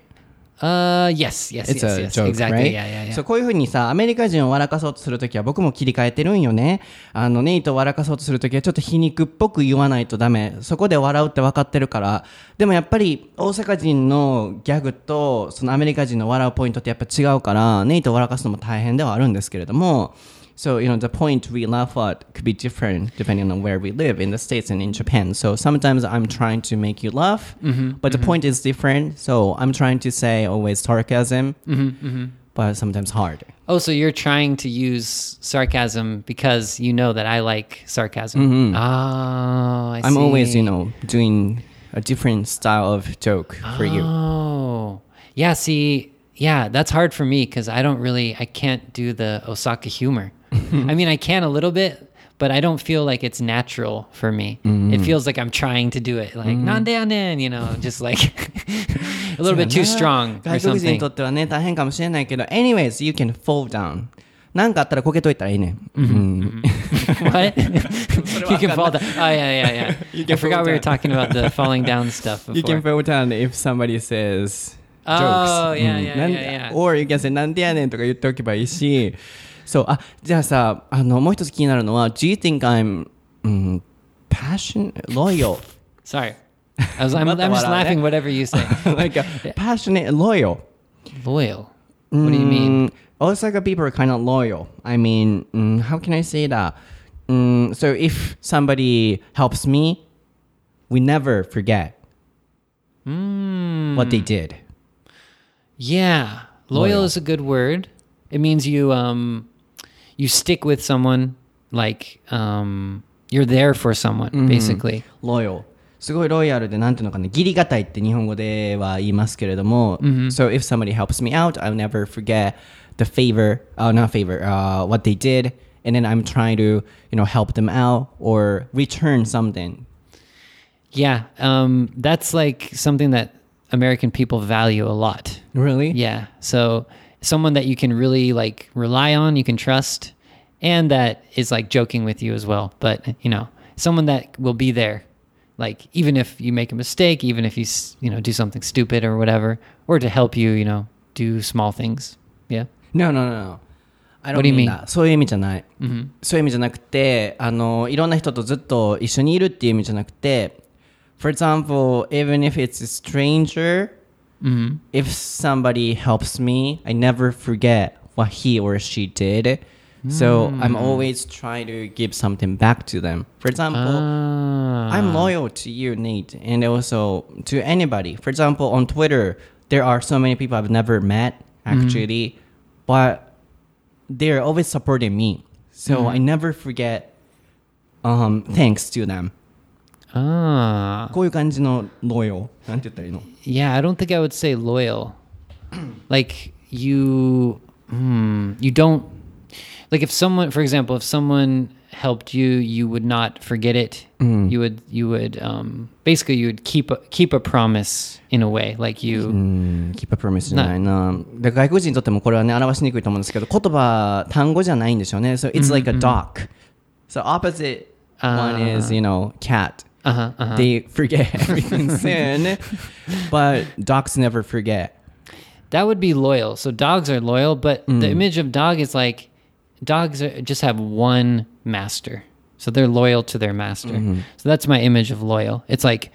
[SPEAKER 2] Uh, yes, yes,
[SPEAKER 1] It's
[SPEAKER 2] yes,
[SPEAKER 1] a
[SPEAKER 2] yes.
[SPEAKER 1] joke,
[SPEAKER 2] exactly.
[SPEAKER 1] right?
[SPEAKER 2] Yeah, yeah, yeah.
[SPEAKER 1] そうこういうふうにさアメリカ人を笑かそうとするときは僕も切り替えてるんよねあのネイトを笑かそうとするときはちょっと皮肉っぽく言わないとダメそこで笑うって分かってるからでもやっぱり大阪人のギャグとそのアメリカ人の笑うポイントってやっぱ違うからネイトを笑かすのも大変ではあるんですけれども So, you know, the point we laugh at could be different depending on where we live in the States and in Japan. So sometimes I'm trying to make you laugh, mm-hmm, but the mm-hmm. point is different. So I'm trying to say always sarcasm. But but sometimes hard.
[SPEAKER 2] Oh, so you're trying to use sarcasm because you know that I like sarcasm. Oh, I
[SPEAKER 1] Mm-hmm. I'm always, you know, doing a different style of joke for you.
[SPEAKER 2] Oh, yeah. See, yeah, that's hard for me because I don't really, I can't do the Osaka humor. I mean, I can a little bit, but I don't feel like it's natural for me.
[SPEAKER 1] Mm-hmm.
[SPEAKER 2] It feels like I'm trying to do it, like "なんでやねん," you know, just like a little bit too strong or
[SPEAKER 1] 外国人にと
[SPEAKER 2] something.
[SPEAKER 1] ってはね、大変かもしれないけど、anyways, you can fall down. なんかあったらこけといたらいいね。うん。
[SPEAKER 2] What? you can fall down. Oh yeah, yeah, yeah.
[SPEAKER 1] You
[SPEAKER 2] I
[SPEAKER 1] can
[SPEAKER 2] forgot
[SPEAKER 1] fall
[SPEAKER 2] we were
[SPEAKER 1] down.
[SPEAKER 2] talking about the falling down stuff before.
[SPEAKER 1] You can fall down if somebody says
[SPEAKER 2] Oh,
[SPEAKER 1] jokes.
[SPEAKER 2] yeah,
[SPEAKER 1] うん
[SPEAKER 2] yeah,
[SPEAKER 1] なん
[SPEAKER 2] yeah, yeah.
[SPEAKER 1] Or you can say なんでやねんとか言っておけばいいし。 そう、あ、じゃあさ、あの、もう一つ気になるのは、Do you think I'm、うん、passion, loyal?
[SPEAKER 2] Sorry, I was. I'm, I'm just laughing. Whatever you say.
[SPEAKER 1] like a passionate and loyal.
[SPEAKER 2] Loyal. What do you mean?
[SPEAKER 1] Mm, Osaka people are kind of loyal. I mean, mm, how can I say that? Mm, so if somebody helps me, we never forget
[SPEAKER 2] Hmm.
[SPEAKER 1] what they did.
[SPEAKER 2] Yeah, loyal,
[SPEAKER 1] Loyal.
[SPEAKER 2] is a good word. It means you um you stick with someone like um you're there for someone basically.
[SPEAKER 1] loyal すごいロイヤルでなんていうのかな義理がたいって日本語では言いますけれども、so if somebody helps me out I'll never forget the favor uh, not favor uh, what they did and then I'm trying to you know help them out or return something
[SPEAKER 2] Yeah, um that's like something that American people value a lot.
[SPEAKER 1] really
[SPEAKER 2] Yeah. So someone that you can really like rely on, you can trust, and that is like joking with you as well. But you know, someone that will be there, like even if you make a mistake, even if you s- you know do something stupid or whatever, or to help you, you know, do small things. Yeah.
[SPEAKER 1] No, no, no, no. I don't
[SPEAKER 2] What do you
[SPEAKER 1] mean
[SPEAKER 2] mean?
[SPEAKER 1] that. そういう意味じゃない。そういう意味じゃなくて、あの、いろんな人とずっと一緒にいるっていう意味じゃなくて、For example, even if it's a stranger, if somebody helps me, I never forget what he or she did. So I'm always trying to give something back to them. For example,
[SPEAKER 2] Ah.
[SPEAKER 1] I'm loyal to you, Nate, and also to anybody. For example, on Twitter, there are so many people I've never met actually, but they're always supporting me. So I never forget um, thanks to them.
[SPEAKER 2] Ah.
[SPEAKER 1] こういう感じの loyal. なんて言ったらいいの
[SPEAKER 2] Yeah, I don't think I would say loyal. like you, hmm, you don't like if someone, for example, if someone helped you, you would not forget it. You would, you would, um, basically, you would keep a, keep a promise in a way. Like you,
[SPEAKER 1] うん、keep a promise じゃないな。で外国人にとってもこれはね、表しにくいと思うんですけど、言葉、単語じゃないんでしょうね。So it's like a dog. So opposite one is, you know, cat.
[SPEAKER 2] Uh-huh, uh-huh.
[SPEAKER 1] They forget everything, but dogs never forget.
[SPEAKER 2] That would be loyal. So dogs are loyal, but
[SPEAKER 1] mm.
[SPEAKER 2] the image of dog is like dogs are, just have one master. So they're loyal to their master.
[SPEAKER 1] Mm-hmm.
[SPEAKER 2] So that's my image of loyal. It's like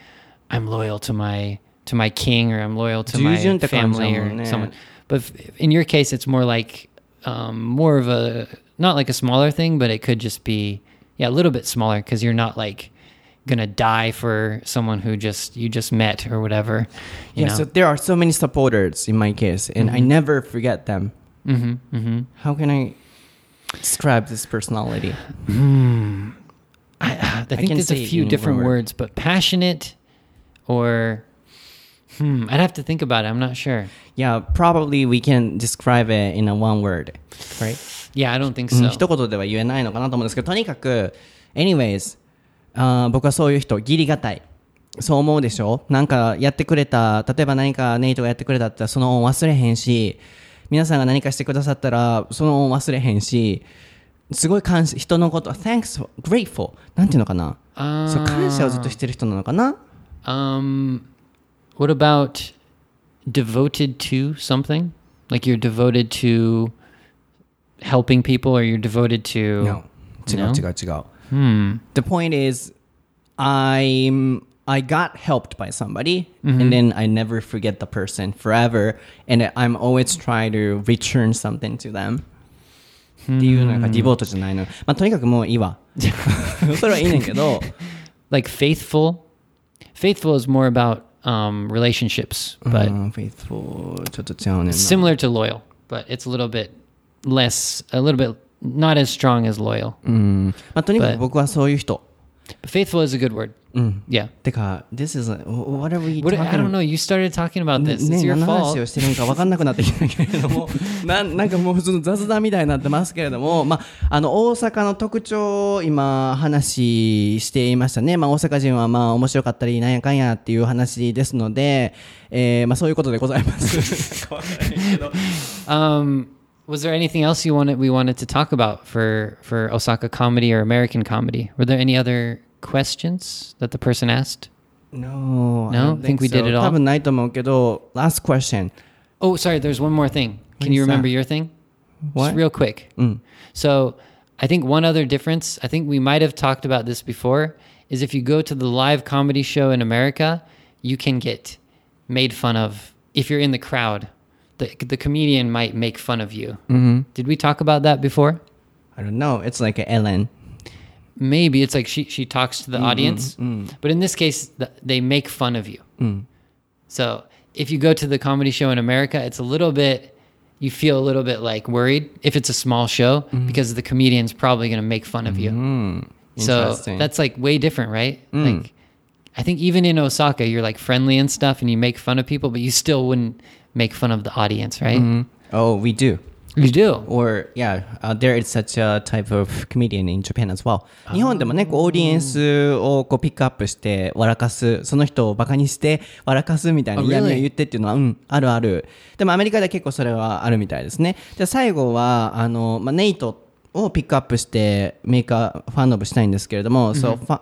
[SPEAKER 2] I'm loyal to my to my king or I'm loyal to my family or someone. But in your case it's more like um, more of a not like a smaller thing, but it could just be yeah, a little bit smaller because you're not like gonna die for someone who just you just met or whatever. You
[SPEAKER 1] Yeah,
[SPEAKER 2] know?
[SPEAKER 1] so there are so many supporters in my case, and I never forget them.
[SPEAKER 2] mm-hmm, mm-hmm.
[SPEAKER 1] How can I describe this personality?
[SPEAKER 2] I, I think
[SPEAKER 1] can
[SPEAKER 2] there's
[SPEAKER 1] say
[SPEAKER 2] a
[SPEAKER 1] it
[SPEAKER 2] few
[SPEAKER 1] in
[SPEAKER 2] different
[SPEAKER 1] one word.
[SPEAKER 2] words, but passionate or hmm, I'd have to think about it. I'm not sure.
[SPEAKER 1] Yeah, probably we can describe it in a one word, right?
[SPEAKER 2] Yeah, I don't think
[SPEAKER 1] うん
[SPEAKER 2] so.
[SPEAKER 1] 一言では言えないのかなと思うんですけど、とにかく、anyways、 あー僕はそういう人、義理がたい。そう思うでしょ？なんかやってくれた、例えば何かネイトがやってくれたってその恩忘れへんし、皆さんが何かしてくださったらその恩忘れへんし、すごい感謝、人のこと、thanks, grateful。なんていうのかな？
[SPEAKER 2] あー
[SPEAKER 1] そう、感謝をずっとしてる人なのかな
[SPEAKER 2] ？Um, what about devoted to something? Like you're devoted to helping people, or you're devoted to
[SPEAKER 1] No. 違う?違う違う。
[SPEAKER 2] Hmm.
[SPEAKER 1] The point is, I'm I got helped by somebody, and then I never forget the person forever, and I'm always trying to return something to them. っていうなんかディボートじゃないの。まあとにかくもういいわ。それはいいねんけど、
[SPEAKER 2] Like faithful. Faithful is more about um, relationships, but
[SPEAKER 1] うん、faithful ちょっと違うねんな。
[SPEAKER 2] similar to loyal. but it's a little bit less, a little bit not as strong as loyal.
[SPEAKER 1] うん。まあ、とにかく僕はそういう人。
[SPEAKER 2] Faithful is a good word.
[SPEAKER 1] うん。
[SPEAKER 2] Yeah.
[SPEAKER 1] てか、this is, a- whatever we
[SPEAKER 2] What, I don't
[SPEAKER 1] talking
[SPEAKER 2] know. You started talking about this.
[SPEAKER 1] ね
[SPEAKER 2] It's your
[SPEAKER 1] 何の話
[SPEAKER 2] fault.
[SPEAKER 1] をしてるのか分かんなくなってきたけれども ななんかもう普通の雑談みたいになってますけれども、まあ、あの大阪の特徴を今話していましたね、まあ、大阪人はまあ面白かったりなんやかんやっていう話ですので、えーまあ、そういうことでございます。わからないけど
[SPEAKER 2] Um, was there anything else you wanted we wanted to talk about for for Osaka comedy or American comedy? Were there any other questions that the person asked?
[SPEAKER 1] No, I
[SPEAKER 2] No?
[SPEAKER 1] don't
[SPEAKER 2] Think we did
[SPEAKER 1] so.
[SPEAKER 2] it all?
[SPEAKER 1] 多分ないと思うけど、last question.
[SPEAKER 2] Oh, sorry. There's one more thing. Can
[SPEAKER 1] What
[SPEAKER 2] you
[SPEAKER 1] is
[SPEAKER 2] remember
[SPEAKER 1] that?
[SPEAKER 2] your thing?
[SPEAKER 1] What?
[SPEAKER 2] Just real quick.
[SPEAKER 1] うん。
[SPEAKER 2] So, I think one other difference, I think we might have talked about this before, is if you go to the live comedy show in America, you can get made fun of if you're in the crowd. the, the comedian might make fun of you. Mm-hmm. Did we talk about that before?
[SPEAKER 1] I don't know. It's like a Ellen.
[SPEAKER 2] Maybe it's like she, she talks to the mm-hmm. audience, mm-hmm. but in this case, th- they make fun of you. Mm. So if you go to the comedy show in America, it's a little bit, you feel a little bit like worried if it's a small show because the comedian's probably going to make fun of you. So that's like way different, right? Mm. Like, I think even in Osaka, you're like friendly and stuff and you make fun of people, but you still wouldn't make fun of the audience, right?
[SPEAKER 1] Oh, we do.
[SPEAKER 2] You do?
[SPEAKER 1] Or yeah, uh, there is such a type of comedian in Japan as well. 日本でもね、こうオーディエンスをこうピックアップして笑かす、その人をバカにして笑かすみたいな
[SPEAKER 2] Oh,
[SPEAKER 1] 嫌味を?言ってっていうのは、うん、あるある。でもアメリカでは結構それはあるみたいですね。じゃあ最後は、あの、まあ、ネイトをピックアップしてメーカーファンオブしたいんですけれども、so, fa-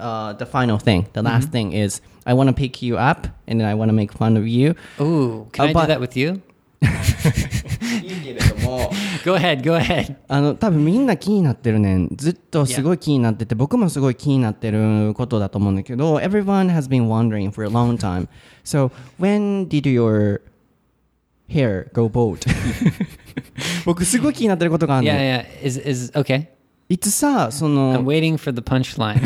[SPEAKER 1] uh, the final thing, the last thing is, I want to pick you up and then I want to make fun of you.
[SPEAKER 2] Ooh, can I do
[SPEAKER 1] About-
[SPEAKER 2] that with you?
[SPEAKER 1] いいけれども、
[SPEAKER 2] Go ahead, go ahead.
[SPEAKER 1] あの多分みんな気になってるねんずっとすごい気になってて僕もすごい気になってることだと思うんだけど Everyone has been wondering for a long time So when did your hair go bald? 僕すごい気になってることがあるの
[SPEAKER 2] Yeah, yeah. Is is okay.
[SPEAKER 1] いつさそ
[SPEAKER 2] I'm
[SPEAKER 1] の
[SPEAKER 2] waiting for the punchline.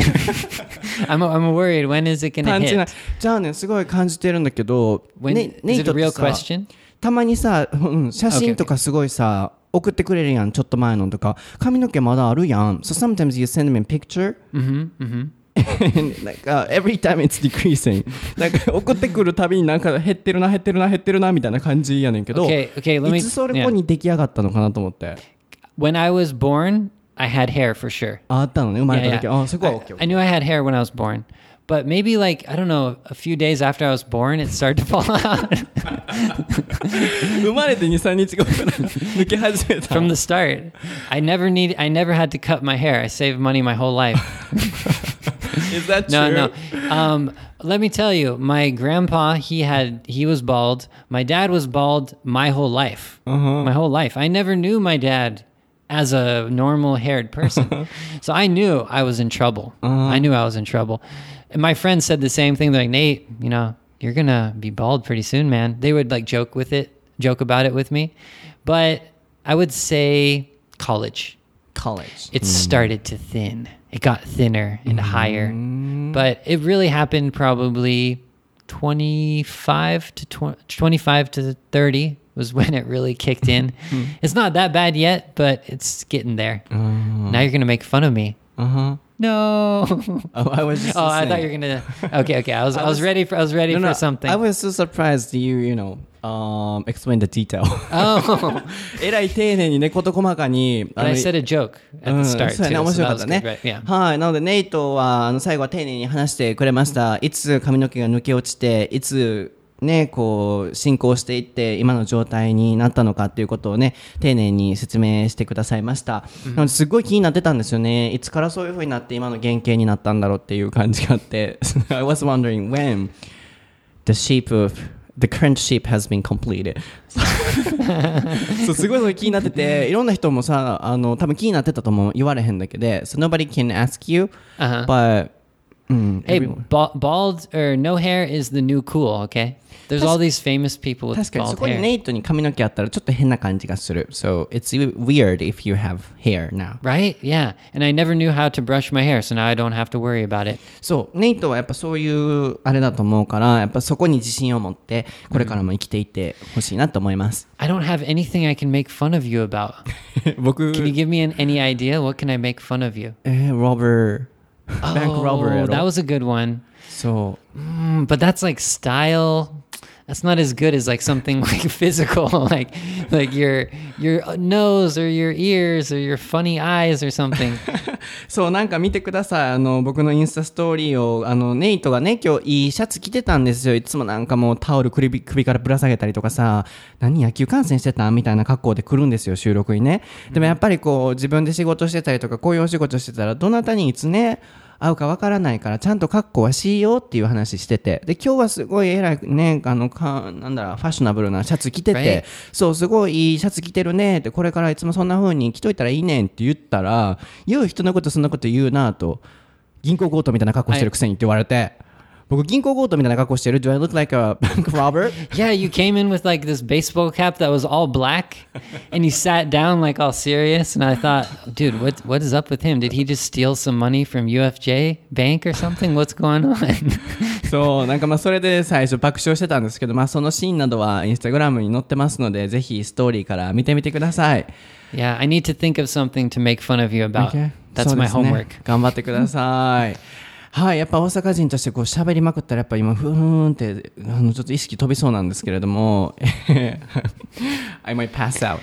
[SPEAKER 2] I'm I'm worried. When is it gonna
[SPEAKER 1] 感じない
[SPEAKER 2] hit?
[SPEAKER 1] じゃあねすごい感じてるんだけど
[SPEAKER 2] When
[SPEAKER 1] ね
[SPEAKER 2] is it a
[SPEAKER 1] って
[SPEAKER 2] real
[SPEAKER 1] さ
[SPEAKER 2] question?
[SPEAKER 1] たまにさ、うん、写真とかすごいさ、送ってくれるやん、ちょっと前のとか。髪の毛まだあるやん。So sometimes you send me a picture.
[SPEAKER 2] Mm-hmm. Mm-hmm.
[SPEAKER 1] and like, uh, every time it's decreasing. なんか送ってくるたびになんか減ってるな、減ってるな、減ってるな、みたいな感じやねんけど、
[SPEAKER 2] Okay, okay. Let me.
[SPEAKER 1] いつそれ.こに出来上がったのかなと思って。
[SPEAKER 2] When I was born, I had hair for sure.
[SPEAKER 1] ああったのね、生まれ
[SPEAKER 2] Yeah,
[SPEAKER 1] た時。
[SPEAKER 2] yeah.
[SPEAKER 1] あそこは
[SPEAKER 2] I,
[SPEAKER 1] OK。
[SPEAKER 2] I knew I had hair when I was born, but maybe like I don't know, a few days after I was born, it started to fall out
[SPEAKER 1] 生まれて2、3日後から抜け始めた。
[SPEAKER 2] from the start. I never need. I never had to cut my hair. I saved money my whole life.
[SPEAKER 1] Is that
[SPEAKER 2] No,
[SPEAKER 1] true?
[SPEAKER 2] no. Um, let me tell you, my grandpa, he had, he was bald. My dad was bald my whole life. My whole life. I never knew my dad as a normal haired person. so I knew I was in trouble. Uh-huh. I knew I was in trouble. And my friends said the same thing. They're like, Nate, you know, you're going to be bald pretty soon, man. They would like joke with it, joke about it with me. But I would say college
[SPEAKER 1] College.
[SPEAKER 2] it mm-hmm. started to thin. It got thinner and mm-hmm. higher. But it really happened probably 25 to 20, 25 to 30 was when it really kicked in. it's not that bad yet, but it's getting there. Now you're going to make fun of me.
[SPEAKER 1] Uh-huh.
[SPEAKER 2] No.
[SPEAKER 1] Oh, I was just
[SPEAKER 2] oh, I thought
[SPEAKER 1] saying.
[SPEAKER 2] you were going to Okay, okay. I was I was
[SPEAKER 1] was-
[SPEAKER 2] ready for I was ready
[SPEAKER 1] No,
[SPEAKER 2] for
[SPEAKER 1] no,
[SPEAKER 2] something.
[SPEAKER 1] I was so surprised you, you know, um, explain the detail.
[SPEAKER 2] oh.
[SPEAKER 1] えらい丁寧にね、事細かに。
[SPEAKER 2] But I said a joke at
[SPEAKER 1] うん
[SPEAKER 2] the start
[SPEAKER 1] そうやね、
[SPEAKER 2] too.
[SPEAKER 1] 面
[SPEAKER 2] So
[SPEAKER 1] 白
[SPEAKER 2] that
[SPEAKER 1] かっ
[SPEAKER 2] was
[SPEAKER 1] た
[SPEAKER 2] good,
[SPEAKER 1] ね
[SPEAKER 2] right? Yeah.。
[SPEAKER 1] はい。なので、ネイトは、あの、最後は丁寧に話してくれました。いつ髪の毛が抜け落ちて、いつ、 ね、こう、進行していって、今の状態になったのかっていうことをね、丁寧に説明してくださいました。なので、すっごい気になってたんですよね。いつからそういう風になって、今の原型になったんだろうっていう感じがあって、I was wondering when the shape of the current shape has been completed. そうすごいそれ気になってていろんな人もさあの多分気になってたとも言われへんだけで so nobody can ask you
[SPEAKER 2] Uh-huh.
[SPEAKER 1] but うん、
[SPEAKER 2] Hey,
[SPEAKER 1] everyone-
[SPEAKER 2] ba- bald or no hair is the new cool, okay? There's all these famous people with
[SPEAKER 1] 確かにそ
[SPEAKER 2] bald
[SPEAKER 1] こに
[SPEAKER 2] hair.
[SPEAKER 1] ネイトに髪の毛あったらちょっと変な感じがする。So it's weird if you have hair now.
[SPEAKER 2] Right? Yeah. And I never knew how to brush my hair, so now I don't have to worry about it.
[SPEAKER 1] そう、ネイトはやっぱそういうあれだと思うから、やっぱそこに自信を持って、これからも生きていってほしいなと思います。
[SPEAKER 2] I don't have anything I can make fun of you about.
[SPEAKER 1] 僕、
[SPEAKER 2] Can you give me an, any idea? What can I make fun of you?
[SPEAKER 1] えー、ロバー、
[SPEAKER 2] oh, Rubber.
[SPEAKER 1] That
[SPEAKER 2] was a good one.
[SPEAKER 1] So,
[SPEAKER 2] mm, but that's like style That's not as good as like something like physical, like like your your nose or your ears or your funny eyes or something.
[SPEAKER 1] そう、なんか見てください。あの、僕のインスタストーリーを、あの、ネイトがね、今日いいシャツ着てたんですよ。いつもなんかもうタオル首首からぶら下げたりとかさ、何野球観戦してたみたいな格好で来るんですよ、収録にね。でもやっぱりこう、自分で仕事してたりとか、こういうお仕事してたら、どなたにいつね、会うかわからないから、ちゃんと格好はしようっていう話してて。で、今日はすごい偉いね、あの、かなんだろう、ファッショナブルなシャツ着ててそう、すごいいいシャツ着てるねって、これからいつもそんな風に着といたらいいねんって言ったら、言う人のことそんなこと言うなと、銀行強盗みたいな格好してるくせにって言われて、僕銀行強盗みたいな格好してる ?Do I look like a bank robber?
[SPEAKER 2] yeah, you came in with like this baseball cap that was all black, and you sat down like all serious. And I thought, dude, what what is up with him? Did he just steal some money from UFJ Bank or something? What's going on?
[SPEAKER 1] そう、なんかまあそれで最初爆笑してたんですけど、まあそのシーンなどはインスタグラムに載ってますので、ぜひストーリーから見てみてください。
[SPEAKER 2] yeah, I need to think of something to make fun of you about.
[SPEAKER 1] Okay.
[SPEAKER 2] That's my
[SPEAKER 1] ですね
[SPEAKER 2] homework.
[SPEAKER 1] 頑張ってください。はい、やっぱ大阪人としてこう喋りまくったらやっぱ今ふーんってあのちょっと意識飛びそうなんですけれども I might pass out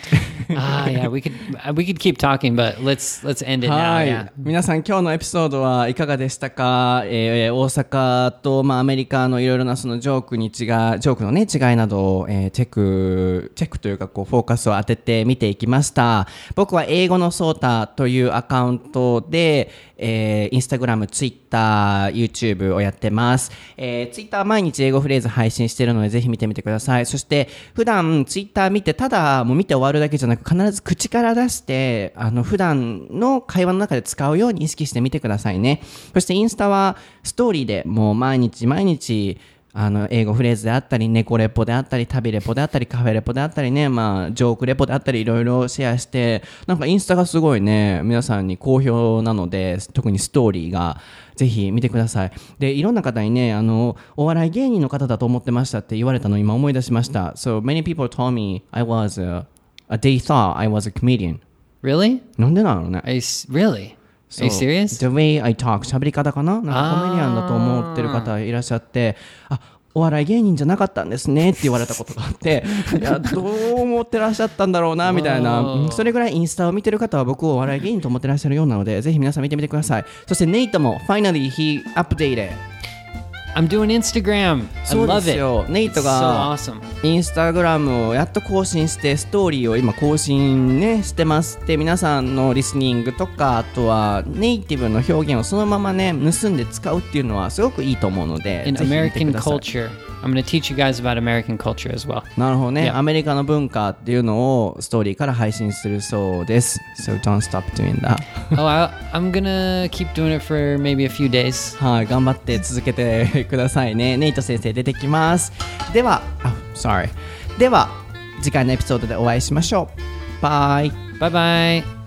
[SPEAKER 2] ah, yeah, we could uh, we could keep talking, but let's let's end it now.
[SPEAKER 1] はい、
[SPEAKER 2] Yeah.
[SPEAKER 1] 皆さん今日のエピソードはいかがでしたか、えー大阪と、まあ、アメリカのいろいろなそのジョークに違いジョークの、ね、違いなどを、えーチェックチェックというかこうフォーカスを当てて見ていきました僕は英語のソータというアカウントで、えー、インスタグラム、ツイッター、YouTube をやってます、えー、Twitter 毎日英語フレーズ配信してるのでぜひ見てみてください。そして普段 Twitter 見てただもう見て終わるだけじゃなく必ず口から出してあの普段の会話の中で使うように意識してみてくださいね。そしてインスタはストーリーでもう毎日毎日あの英語フレーズであったり猫レポであったり旅レポであったりカフェレポであったりねまあジョークレポであったりいろいろシェアしてなんかインスタがすごいね皆さんに好評なので特にストーリーがぜひ見てください。でいろんな方にねあのお笑い芸人の方だと思ってましたって言われたのを今思い出しました。So many people told me I was a, a they thought I was a comedian.
[SPEAKER 2] Really?
[SPEAKER 1] なんでなのね。
[SPEAKER 2] S- really? Are you
[SPEAKER 1] So,
[SPEAKER 2] serious?
[SPEAKER 1] The way I talk 喋り方かな？なんかコメディアンだと思ってる方いらっしゃってあお笑い芸人じゃなかったんですね。って言われたことがあって いやどう思ってらっしゃったんだろうなみたいな。うんそれぐらいインスタを見てる方は僕をお笑い芸人と思ってらっしゃるようなのでぜひ皆さん見てみてください。そしてネイトも Finally he updated
[SPEAKER 2] I'm doing Instagram. I
[SPEAKER 1] そうで
[SPEAKER 2] love
[SPEAKER 1] す
[SPEAKER 2] it.
[SPEAKER 1] よネイ
[SPEAKER 2] It's
[SPEAKER 1] ト
[SPEAKER 2] so
[SPEAKER 1] が
[SPEAKER 2] awesome.
[SPEAKER 1] インスタグラムをやっと更新してストーリーを今更新ねしてますで皆さんのリスニングとかあとはネイティブの表現をそのままね盗んで使うっていうのはすごくいいと思うので
[SPEAKER 2] In
[SPEAKER 1] ぜひ見て
[SPEAKER 2] American
[SPEAKER 1] ください
[SPEAKER 2] culture. I'm going to teach you guys about American culture as well.
[SPEAKER 1] なるほどね
[SPEAKER 2] Yeah.
[SPEAKER 1] アメリカの文化っていうのをストーリーから配信するそうです So don't stop doing that
[SPEAKER 2] oh, I, I'm to keep doing it for maybe a few days.
[SPEAKER 1] はい頑張って続けてくださいねネイト先生出てきますではあ sorry では次回のエピソードでお会いしましょうバイ
[SPEAKER 2] Bye bye.